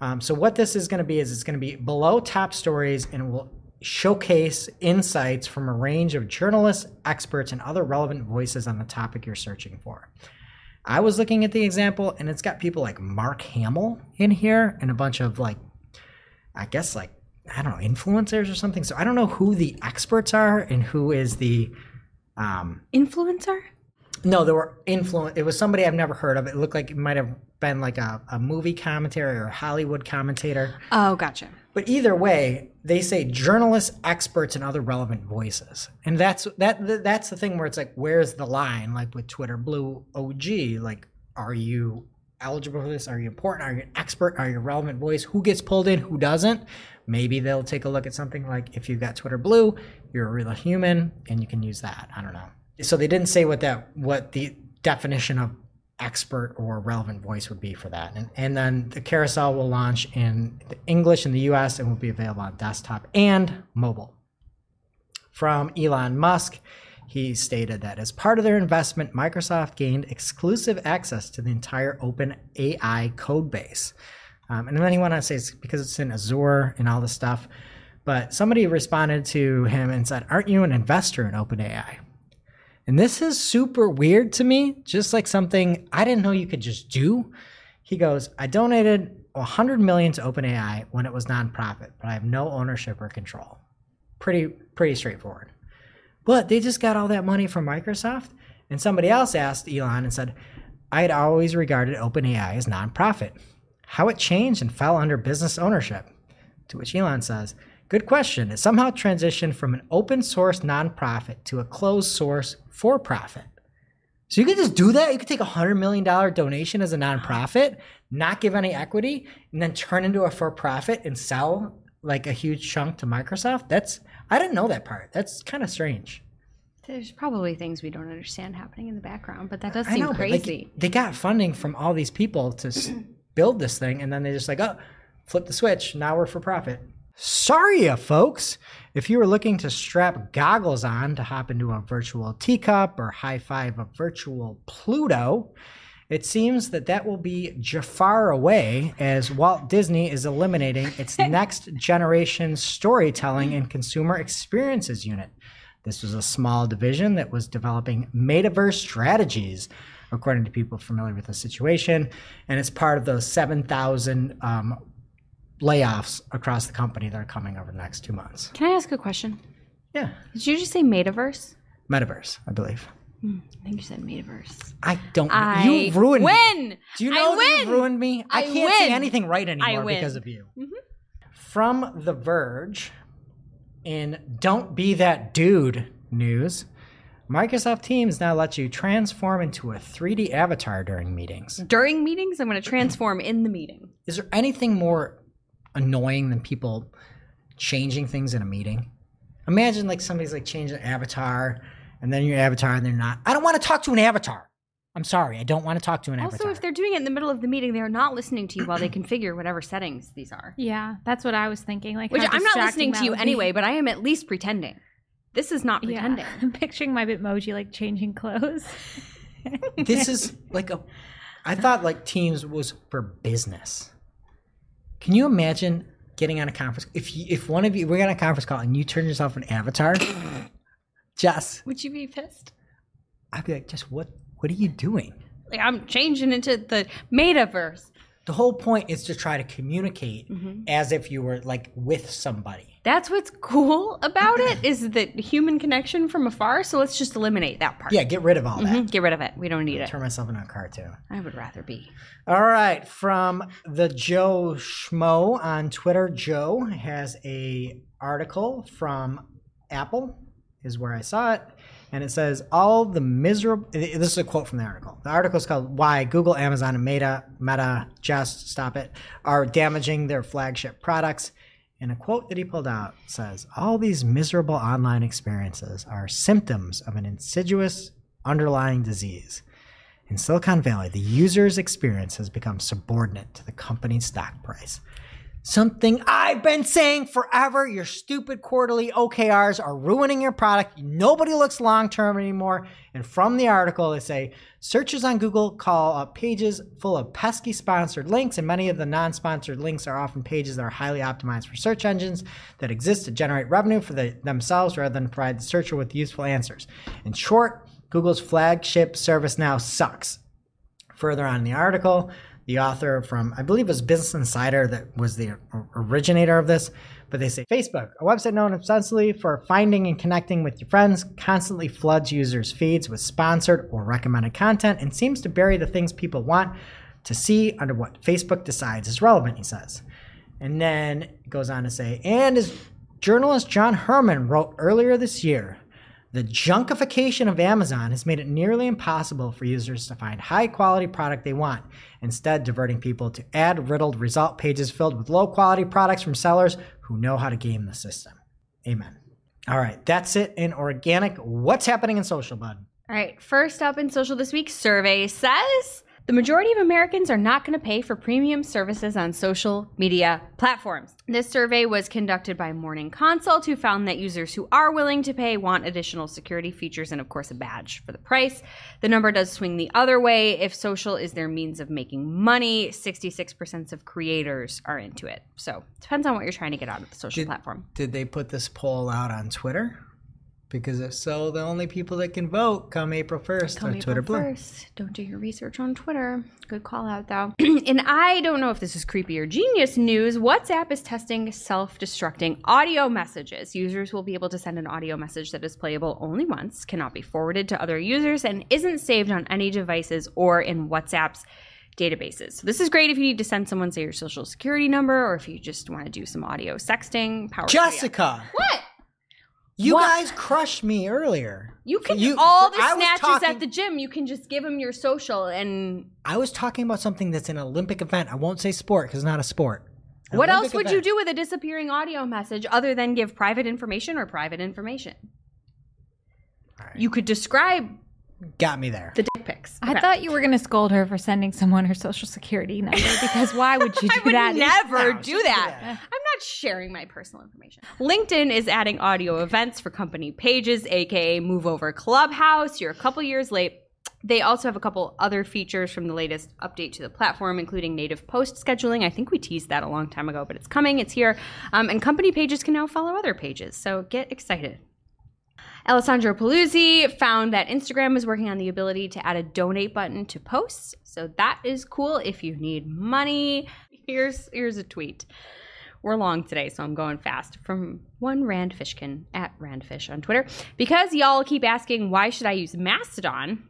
Um, so what this is going to be is it's going to be below top stories and will showcase insights from a range of journalists, experts, and other relevant voices on the topic you're searching for. I was looking at the example and it's got people like Mark Hamill in here and a bunch of like, I guess like, I don't know, influencers or something. So I don't know who the experts are and who is the, um, Influencer? no, there were influence. It was somebody I've never heard of. It looked like it might have been like a, a movie commentary or a Hollywood commentator. Oh, gotcha. But either way, they say journalists, experts, and other relevant voices, and that's that. That's the thing where it's like, where's the line? Like with Twitter Blue OG, like, are you eligible for this? Are you important? Are you an expert? Are you a relevant voice? Who gets pulled in? Who doesn't? Maybe they'll take a look at something like if you've got Twitter Blue, you're a real human, and you can use that. I don't know. So they didn't say what that what the definition of expert or relevant voice would be for that. And, and then the carousel will launch in English in the US and will be available on desktop and mobile. From Elon Musk, he stated that as part of their investment, Microsoft gained exclusive access to the entire Open AI code base. Um, and then he went on to say it's because it's in Azure and all this stuff. But somebody responded to him and said, Aren't you an investor in OpenAI? And this is super weird to me, just like something I didn't know you could just do. He goes, I donated 100 million to OpenAI when it was nonprofit, but I have no ownership or control. Pretty pretty straightforward. But they just got all that money from Microsoft, and somebody else asked Elon and said, I had always regarded OpenAI as nonprofit. How it changed and fell under business ownership. To which Elon says, Good question. It somehow transitioned from an open source nonprofit to a closed source for profit. So you could just do that. You could take a hundred million dollar donation as a nonprofit, not give any equity, and then turn into a for profit and sell like a huge chunk to Microsoft. That's I didn't know that part. That's kind of strange. There's probably things we don't understand happening in the background, but that does seem know, but, like, crazy. they got funding from all these people to build this thing, and then they just like, oh, flip the switch. Now we're for profit. Sorry, folks. If you were looking to strap goggles on to hop into a virtual teacup or high five a virtual Pluto, it seems that that will be Jafar away as Walt Disney is eliminating its next generation storytelling and consumer experiences unit. This was a small division that was developing metaverse strategies, according to people familiar with the situation. And it's part of those 7,000 um, layoffs across the company that are coming over the next two months. Can I ask a question? Yeah. Did you just say metaverse? Metaverse, I believe. Hmm, I think you said metaverse. I don't. I you ruined me. win. Do you I know win. you've ruined me? I, I can't say win. anything right anymore because of you. Mm-hmm. From The Verge, In Don't Be That Dude news, Microsoft Teams now lets you transform into a 3D avatar during meetings. During meetings, I'm going to transform in the meeting. Is there anything more annoying than people changing things in a meeting? Imagine like somebody's like changing an avatar and then your avatar and they're not. I don't want to talk to an avatar. I'm sorry, I don't want to talk to an Also, avatar. Also, if they're doing it in the middle of the meeting, they're not listening to you while they configure whatever settings these are. Yeah, that's what I was thinking. Like, Which I'm not listening to you be. anyway, but I am at least pretending. This is not Yeah, pretending. I'm picturing my Bitmoji like changing clothes. this is like a I thought like Teams was for business. Can you imagine getting on a conference if you, if one of you we're on a conference call and you turn yourself an avatar? Jess, Would you be pissed? I'd be like, Jess, what what are you doing? Like, I'm changing into the metaverse. The whole point is to try to communicate Mm-hmm. as if you were like with somebody. That's what's cool about it is the human connection from afar. So let's just eliminate that part. Yeah, get rid of all that. Mhm, Get rid of it. We don't need it. Turn myself into a cartoon. I would rather be. All right, from the Joe Schmo on Twitter, Joe has a article from Apple is where I saw it, and it says all the miserable. This is a quote from the article. The article is called "Why Google, Amazon, and Meta, Meta, just stop it, are damaging their flagship products." And a quote that he pulled out says, All these miserable online experiences are symptoms of an insidious underlying disease. In Silicon Valley, the user's experience has become subordinate to the company's stock price. Something I've been saying forever. Your stupid quarterly OKRs are ruining your product. Nobody looks long term anymore. And from the article, they say searches on Google call up pages full of pesky sponsored links, and many of the non sponsored links are often pages that are highly optimized for search engines that exist to generate revenue for the, themselves rather than provide the searcher with useful answers. In short, Google's flagship service now sucks. Further on in the article, the author from, I believe it was Business Insider that was the originator of this, but they say Facebook, a website known ostensibly for finding and connecting with your friends, constantly floods users' feeds with sponsored or recommended content and seems to bury the things people want to see under what Facebook decides is relevant, he says. And then goes on to say, and as journalist John Herrman wrote earlier this year, the junkification of Amazon has made it nearly impossible for users to find high quality product they want, instead diverting people to ad riddled result pages filled with low quality products from sellers who know how to game the system. Amen. All right, that's it in organic. What's happening in social, bud? All right, first up in social this week, survey says the majority of Americans are not going to pay for premium services on social media platforms. This survey was conducted by Morning Consult, who found that users who are willing to pay want additional security features and, of course, a badge for the price. The number does swing the other way. If social is their means of making money, 66% of creators are into it. So, depends on what you're trying to get out of the social Did- platform. Did they put this poll out on Twitter? Because if so, the only people that can vote come April 1st Come are Twitter April Blue. 1st. Don't do your research on Twitter. Good call out, though. and I don't know if this is creepy or genius news. WhatsApp is testing self destructing audio messages. Users will be able to send an audio message that is playable only once, cannot be forwarded to other users, and isn't saved on any devices or in WhatsApp's databases. So this is great if you need to send someone, say, your social security number, or if you just want to do some audio sexting. Power. Jessica, What? You What? guys crushed me earlier. You can You- all the I snatches talking- at the gym. You can just give them your social and I was talking about something that's an Olympic event. I won't say sport because it's not a sport. An What Olympic else would you do with a disappearing audio message other than give private information or private information? All right. You could describe Got me there. the dick pics. I thought you were going to scold her for sending someone her social security number because why would you do I would that? never No, do that. did that. I'm not sharing my personal information. LinkedIn is adding audio events for company pages, aka Move Over Clubhouse. You're a couple years late. They also have a couple other features from the latest update to the platform, including native post scheduling. I think we teased that a long time ago, but it's coming, it's here. Um, and company pages can now follow other pages. So get excited. Alessandro Paluzzi found that Instagram is working on the ability to add a donate button to posts. So that is cool if you need money. Here's here's a tweet. We're long today, so I'm going fast. From one Rand Fishkin at Randfish on Twitter. Because y'all keep asking why should I use Mastodon,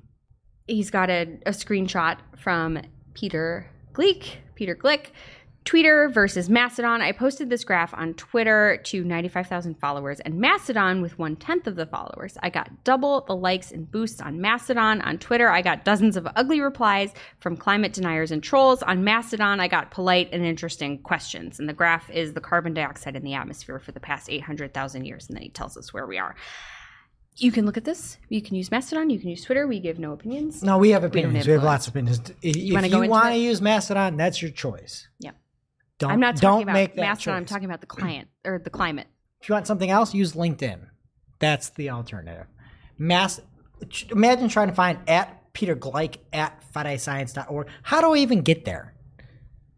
he's got a, a screenshot from Peter Gleek, Peter Glick, Twitter versus Mastodon. I posted this graph on Twitter to 95,000 followers, and Mastodon with one tenth of the followers. I got double the likes and boosts on Mastodon. On Twitter, I got dozens of ugly replies from climate deniers and trolls. On Mastodon, I got polite and interesting questions. And the graph is the carbon dioxide in the atmosphere for the past 800,000 years, and then he tells us where we are. You can look at this. You can use Mastodon. You can use Twitter. We give no opinions. No, we have opinions. have We have, lots of opinions. If you, go want to use Mastodon, that's your choice. Yeah. Don't, I'm not talking don't about make that Mastodon. I'm choice. talking about the client or the climate. If you want something else, use LinkedIn. That's the alternative. Mass. Imagine trying to find at Peter Gleick at FediScience.org. How do I even get there?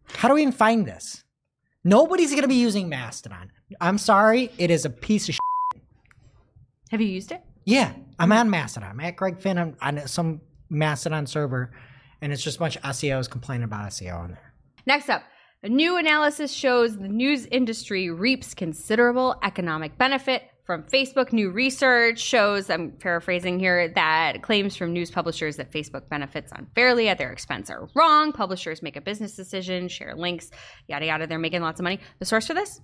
How do we even find this? Nobody's going to be using Mastodon. I'm sorry. It is a piece of shit. Have you used it? Yeah, I'm on Mastodon. I'm at Greg Finn. I'm on some Mastodon server, and it's just a bunch of SEOs complaining about SEO on there. Next up, a new analysis shows the news industry reaps considerable economic benefit from Facebook. New research shows, I'm paraphrasing here, that claims from news publishers that Facebook benefits unfairly at their expense are wrong. Publishers make a business decision, share links, yada yada. They're making lots of money. The source for this?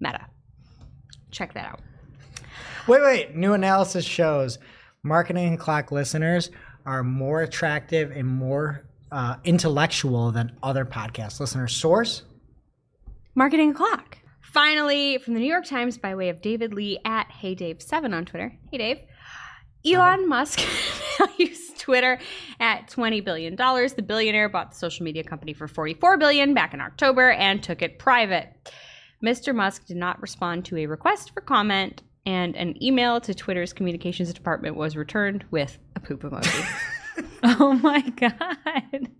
Meta. Check that out. Wait, wait. New analysis shows marketing clock listeners are more attractive and more uh, intellectual than other podcast listeners. Source? Marketing O'Clock. Finally, from the New York Times by way of David Lee at HeyDave7 on Twitter. Hey, Dave. Elon Musk values Twitter at $20 billion. The billionaire bought the social media company for 44 billion back in October and took it private. Mr. Musk did not respond to a request for comment, and an email to Twitter's communications department was returned with a poop emoji. Oh my god.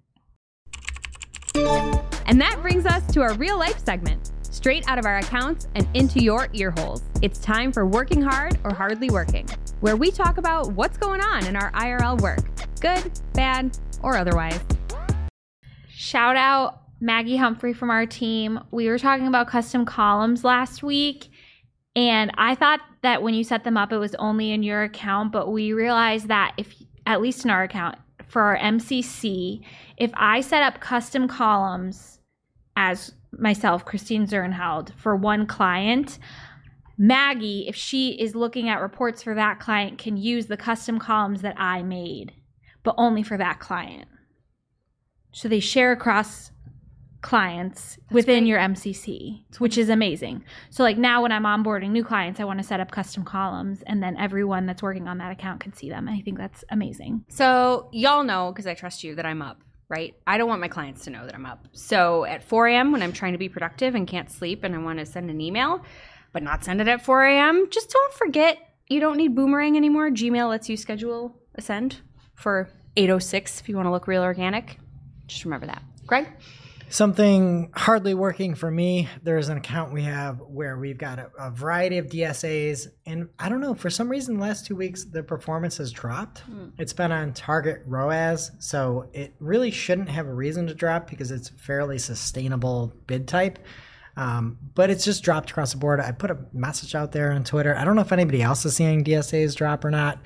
And that brings us to our real life segment, straight out of our accounts and into your ear holes. It's time for Working Hard or Hardly Working, where we talk about what's going on in our IRL work, good, bad, or otherwise. Shout out Maggie Humphrey from our team. We were talking about custom columns last week, and I thought that when you set them up, it was only in your account, but we realized that if, at least in our account, for our MCC, if I set up custom columns as myself, Christine Zirnheld, for one client, Maggie, if she is looking at reports for that client, can use the custom columns that I made, but only for that client. So they share across clients within your MCC, which is amazing. So like now when I'm onboarding new clients, I want to set up custom columns and then everyone that's working on that account can see them. I think that's amazing. So, y'all know, because I trust you, that I'm up, right? I don't want my clients to know that I'm up. So, at 4 a.m., when I'm trying to be productive and can't sleep and I want to send an email, but not send it at 4 a.m., just don't forget you don't need Boomerang anymore. Gmail lets you schedule a send for 806 if you want to look real organic. Just remember that. Greg? Something hardly working for me. There's an account we have where we've got a, a variety of DSAs, and I don't know for some reason, the last two weeks the performance has dropped. It's been on target ROAS, so it really shouldn't have a reason to drop because it's fairly sustainable bid type. Um, but it's just dropped across the board. I put a message out there on Twitter. I don't know if anybody else is seeing DSAs drop or not.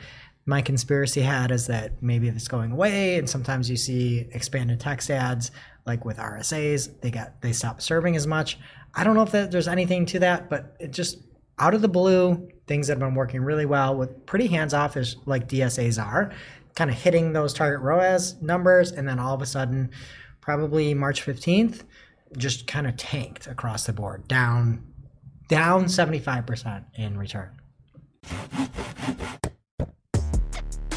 My conspiracy hat is that maybe it's going away, and sometimes you see expanded text ads like with RSAs. They got they stop serving as much. I don't know if that, there's anything to that, but it just out of the blue, things that have been working really well with pretty hands off as like DSAs are, kind of hitting those target ROAS numbers, and then all of a sudden, probably March 15th, just kind of tanked across the board, down down 75% in return.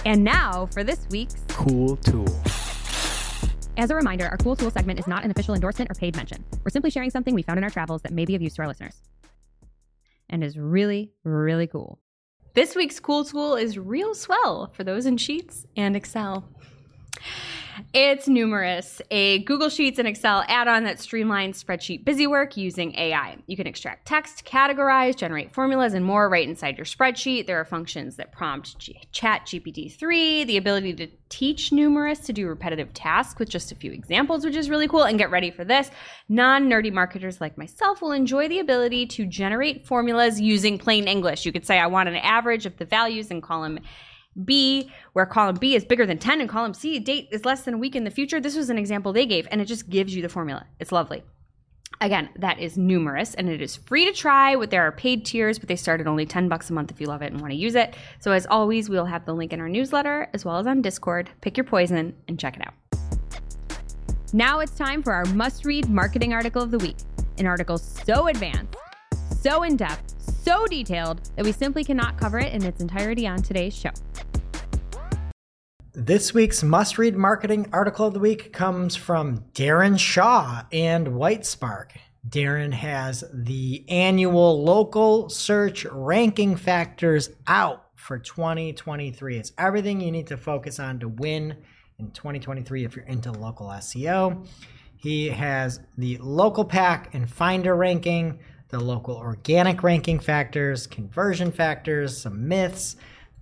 And now for this week's Cool tool. As a reminder, our Cool Tool segment is not an official endorsement or paid mention. We're simply sharing something we found in our travels that may be of use to our listeners. And is really, really cool. This week's Cool Tool is real swell for those in Sheets and Excel. It's numerous. A Google Sheets and Excel add on that streamlines spreadsheet busy work using AI. You can extract text, categorize, generate formulas, and more right inside your spreadsheet. There are functions that prompt G- Chat GPT 3, the ability to teach numerous to do repetitive tasks with just a few examples, which is really cool. And get ready for this non nerdy marketers like myself will enjoy the ability to generate formulas using plain English. You could say, I want an average of the values in column B, where column B is bigger than 10 and column C date is less than a week in the future. This was an example they gave, and it just gives you the formula. It's lovely. Again, that is numerous and it is free to try. With there are paid tiers, but they start at only 10 bucks a month if you love it and want to use it. So as always, we'll have the link in our newsletter as well as on Discord. Pick your poison and check it out. Now it's time for our must-read marketing article of the week. An article so advanced, so in-depth, so detailed that we simply cannot cover it in its entirety on today's show. This week's must read marketing article of the week comes from Darren Shaw and Whitespark. Darren has the annual local search ranking factors out for 2023. It's everything you need to focus on to win in 2023 if you're into local SEO. He has the local pack and finder ranking, the local organic ranking factors, conversion factors, some myths,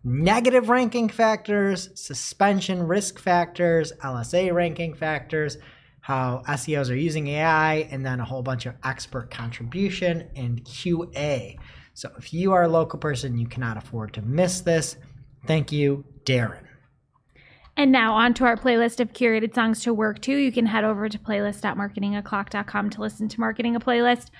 negative ranking factors, suspension risk factors, LSA ranking factors, how SEOs are using AI, and then a whole bunch of expert contribution and QA. So if you are a local person, you cannot afford to miss this. Thank you, Darren. And now on to our playlist of curated songs to work to. You can head over to playlist.marketingoclock.com to listen to Marketing a Playlist.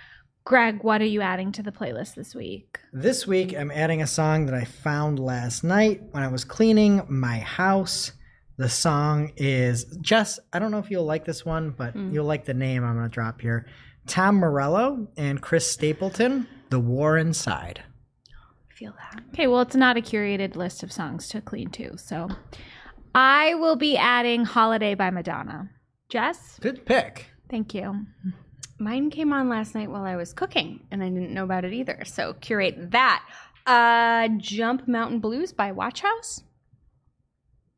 Greg, what are you adding to the playlist this week? This week, I'm adding a song that I found last night when I was cleaning my house. The song is Jess. I don't know if you'll like this one, but hmm. you'll like the name I'm going to drop here. Tom Morello and Chris Stapleton, The War Inside. I feel that. Okay, well, it's not a curated list of songs to clean to. So I will be adding Holiday by Madonna. Jess? Good pick. Thank you. Mine came on last night while I was cooking, and I didn't know about it either. So curate that. Uh, Jump Mountain Blues by Watchhouse.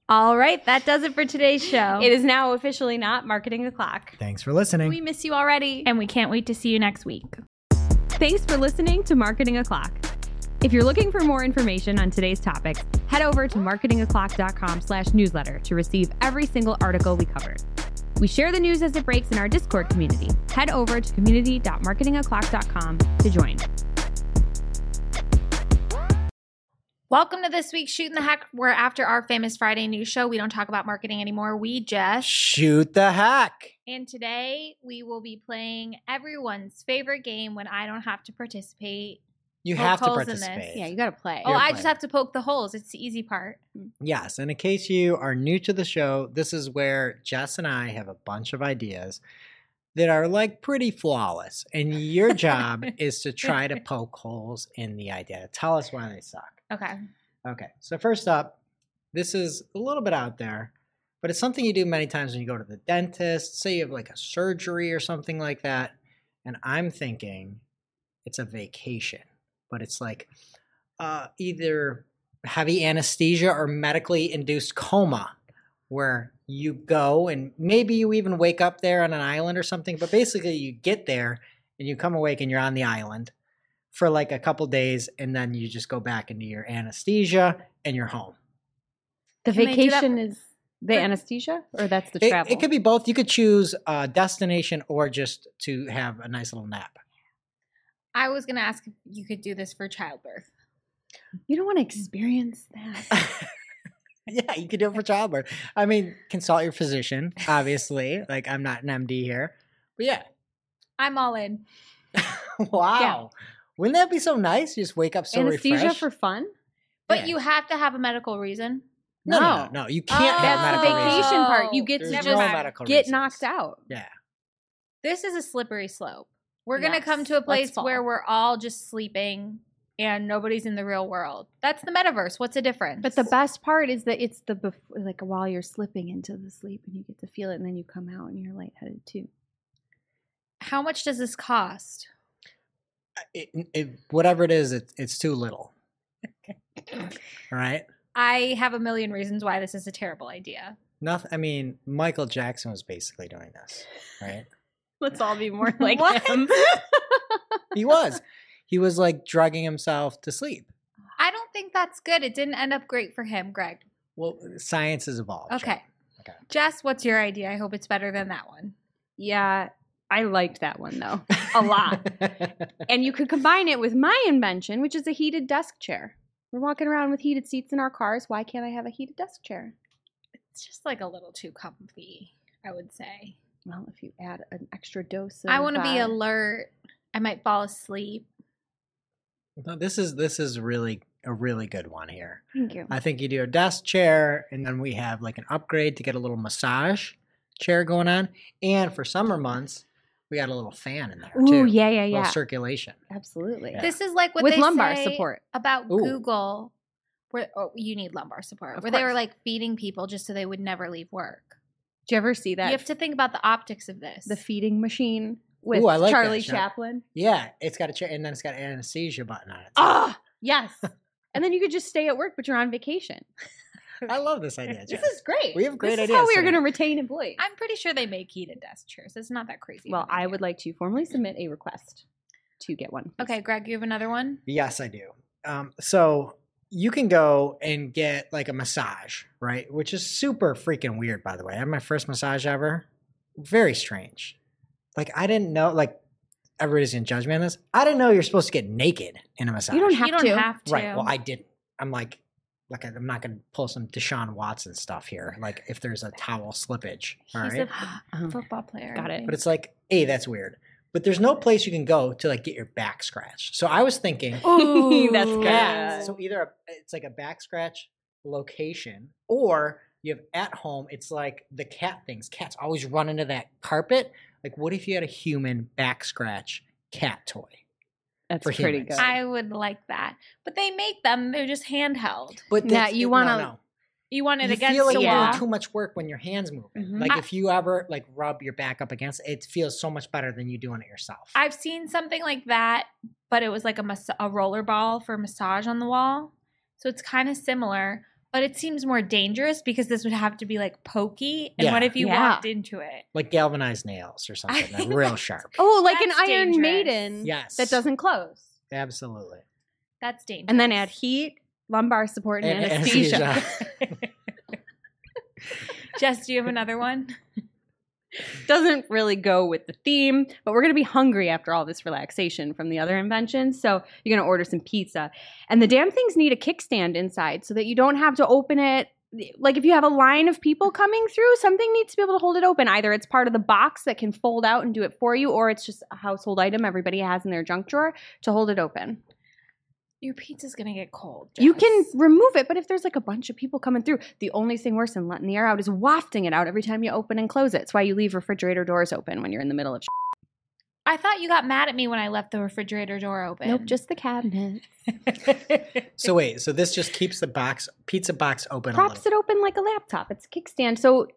All right, that does it for today's show. It is now officially not marketing the clock. Thanks for listening. We miss you already. and we can't wait to see you next week. Thanks for listening to Marketing O'Clock. If you're looking for more information on today's topics, head over to marketingoclock.com slash newsletter to receive every single article we covered. We share the news as it breaks in our Discord community. Head over to community.marketingoclock.com to join. Welcome to this week's Shooting the Heck, where after our famous Friday news show, we don't talk about marketing anymore. We just. Shoot the hack. And today we will be playing everyone's favorite game when I don't have to participate. You have to holes in this. participate. Yeah, you got to play. Oh, You're I playing. just have to poke the holes. It's the easy part. Hmm. Yes, and in case you are new to the show, this is where Jess and I have a bunch of ideas that are like pretty flawless. And your job is to try to poke holes in the idea. Tell us why they suck. Okay. Okay, so first up, this is a little bit out there, but it's something you do many times when you go to the dentist. Say you have like a surgery or something like that. And I'm thinking it's a vacation, but it's like uh, either heavy anesthesia or medically induced coma, where you go and maybe you even wake up there on an island or something. But basically, you get there and you come awake and you're on the island for like a couple days, and then you just go back into your anesthesia and you're home. The Can they do that vacation is the anesthesia, or that's the It, travel? it could be both. You could choose a destination or just to have a nice little nap. I was going to ask if you could do this for childbirth. You don't want to experience that. yeah, you could do it for childbirth. I mean, consult your physician, obviously. like, I'm not an MD here. But yeah. I'm all in. wow. Wouldn't that be so nice? You just wake up so Anesthesia refreshed. for fun? But Yeah. you have to have a medical reason. no, no, No. no, no. You can't Oh, have That's the medical reasons. vacation part. You get There's to just medical get reasons. knocked out. Yeah. This is a slippery slope. We're going to come to a place where we're all just sleeping and nobody's in the real world. That's the metaverse. What's the difference? But the best part is that it's the bef- like while you're slipping into the sleep and you get to feel it, and then you come out and you're lightheaded too. How much does this cost? It, it, whatever it is, it, it's too little. All right. I have a million reasons why this is a terrible idea. Nothing. I mean, Michael Jackson was basically doing this, right? Let's all be more like What? him. He was. He was like drugging himself to sleep. I don't think that's good. It didn't end up great for him, Greg. Well, science has evolved. Jen. Okay. Okay. Jess, what's your idea? I hope it's better than that one. yeah, I liked that one though a lot. and you could combine it with my invention, which is a heated desk chair. We're walking around with heated seats in our cars. Why can't I have a heated desk chair? It's just like a little too comfy, I would say. Well, if you add an extra dose, of, I want to be uh, alert. I might fall asleep. No, this is this is really a really good one here. Thank you. I think you do a desk chair, and then we have like an upgrade to get a little massage chair going on. And for summer months, we got a little fan in there too. Ooh, yeah, yeah, A little yeah. circulation. Absolutely. Yeah. This is like what With they lumbar say support. about Ooh. Google, where oh, you need lumbar support, Of where they were like feeding people just so they would never leave work. Do you ever see that? You have to think about the optics of this. the feeding machine with Ooh, I like that, Charlie Sean. Chaplin. Yeah, it's got a chair, and then it's got an anesthesia button on it. too. Ah, yes. and then you could just stay at work, but you're on vacation. I love this idea. This is great. We have great this ideas Is how we are going to retain employees. I'm pretty sure they make heated desk chairs. It's not that crazy. well, I would like to formally submit a request to get one. please. Okay, Greg, you have another one. Yes, I do. Um, so you can go and get like a massage, right? Which is super freaking weird, by the way. I had my first massage ever. Very strange. Like I didn't know. Like everybody's gonna judge me on this. I didn't know you're supposed to get naked in a massage. You don't have you don't to. have to. Right. Well, I didn't. I'm like, like I'm not gonna pull some Deshaun Watson stuff here. Like if there's a towel slippage. All He's right. a football player. Got it. But it's like, hey, that's weird. But there's no place you can go to like get your back scratched. So I was thinking, Ooh, That's yeah. good. So either a, it's like a back scratch location, or you have at home. It's like the cat things. Cats always run into that carpet. Like, what if you had a human back scratch cat toy? That's pretty humans. good. I would like that, but they make them. They're just handheld. But Now, you wanna- no. You want it You against feel like the you're wall. doing too much work when your hands moving. Mhm. Like I- if you ever like rub your back up against it, it feels so much better than you doing it yourself. I've seen something like that, but it was like a mas- a roller ball for massage on the wall. So it's kind of similar, but it seems more dangerous because this would have to be like pokey. And what if you Yeah. walked into it? like galvanized nails or something, like real sharp. oh, like an That's Iron dangerous. Maiden Yes, that doesn't close. absolutely. That's dangerous. And then add heat, lumbar support, and, And anesthesia. Jess, do you have another one? Doesn't really go with the theme, but we're going to be hungry after all this relaxation from the other inventions. So you're going to order some pizza. And the damn things need a kickstand inside so that you don't have to open it. Like if you have a line of people coming through, something needs to be able to hold it open. Either it's part of the box that can fold out and do it for you, or it's just a household item everybody has in their junk drawer to hold it open. Your pizza's gonna get cold. You can remove it, but if there's like a bunch of people coming through, the only thing worse than letting the air out is wafting it out every time you open and close it. It's why you leave refrigerator doors open when you're in the middle of. I thought you got mad at me when I left the refrigerator door open. Nope, just the cabinet. So wait, so this just keeps the box pizza box open. a Props little. it open like a laptop. It's a kickstand. So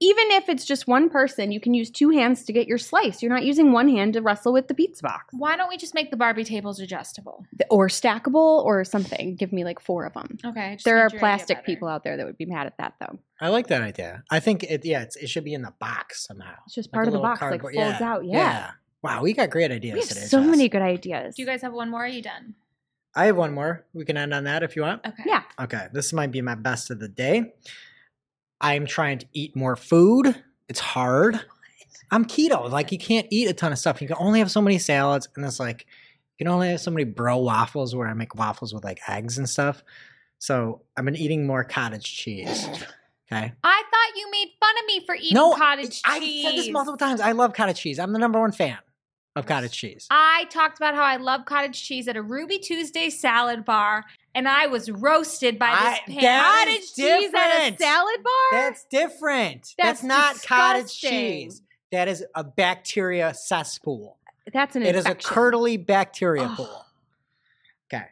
even if it's just one person, you can use two hands to get your slice. You're not using one hand to wrestle with the pizza box. Why don't we just make the Barbie tables adjustable? Or stackable or something. Give me like four of them. Okay. There are plastic people out there that would be mad at that though. I like that idea. I think it. Yeah, it's, it should be in the box somehow. It's just Like part of the little box, like cardboard- folds out. Yeah. Wow, we got great ideas We have today. so Jess. many good ideas. Do you guys have one more? Are you done? I have one more. We can end on that if you want. Okay. Yeah. Okay, this might be my best of the day. I'm trying to eat more food. It's hard. I'm keto. Like you can't eat a ton of stuff. You can only have so many salads, and it's like you can only have so many bro waffles where I make waffles with like eggs and stuff. So I've been eating more cottage cheese. Okay. I thought you made fun of me for eating no, cottage cheese. I cheese. said this multiple times. I love cottage cheese. I'm the number one fan of cottage cheese. I talked about how I love cottage cheese at a Ruby Tuesday salad bar, and I was roasted by this that pan. Cottage cheese at a salad bar? That's different. That's That's, not cottage cheese. That is a bacteria cesspool. That's an It is a curdly bacteria Ugh. pool. Okay.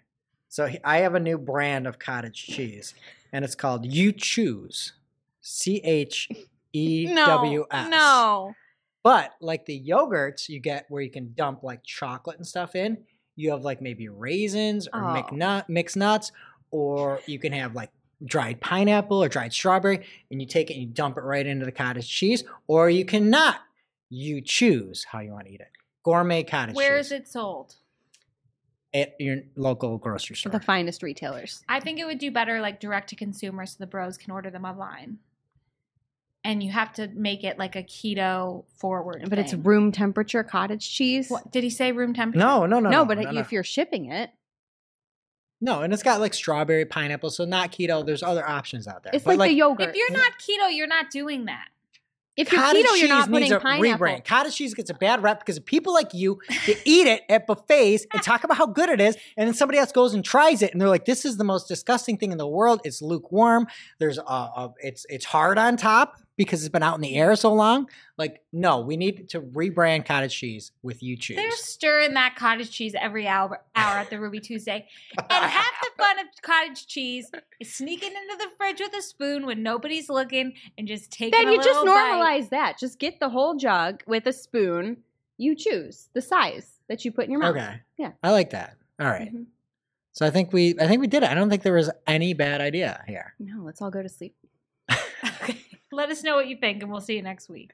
So I have a new brand of cottage cheese, and it's called You Choose. C H E W S. No. But like the yogurts you get where you can dump like chocolate and stuff in, you have like maybe raisins or Oh. McNut, mixed nuts, or you can have like dried pineapple or dried strawberry, and you take it and you dump it right into the cottage cheese, or you cannot. You choose how you want to eat it. Gourmet cottage Where cheese. is it sold? At your local grocery store. The finest retailers. I think it would do better like direct to consumer so the bros can order them online. And you have to make it like a keto forward. But it's room temperature cottage cheese. What, did he say room temperature? no, no, no, No, no. but no, no. if you're shipping it, no, and it's got like strawberry, pineapple, so not keto. There's other options out there. it's But, like, the yogurt. If you're not keto, you're not doing that. If you're cottage keto, cheese you're not needs putting a pineapple. rebrand. Cottage cheese gets a bad rep because of people like you that eat it at buffets and talk about how good it is, and then somebody else goes and tries it, and they're like, "This is the most disgusting thing in the world. It's lukewarm. There's a, a it's it's hard on top because it's been out in the air so long." Like, no, we need to rebrand cottage cheese with you choose. They're stirring that cottage cheese every hour, hour at the Ruby Tuesday. And half the fun of cottage cheese is sneaking into the fridge with a spoon when nobody's looking and just taking Then a you just little bite. normalize that. Just get the whole jug with a spoon. You choose the size that you put in your mouth. okay. Yeah. I like that. All right. Mhm. So I think we I think we did it. I don't think there was any bad idea here. No, let's all go to sleep. Let us know what you think, and we'll see you next week.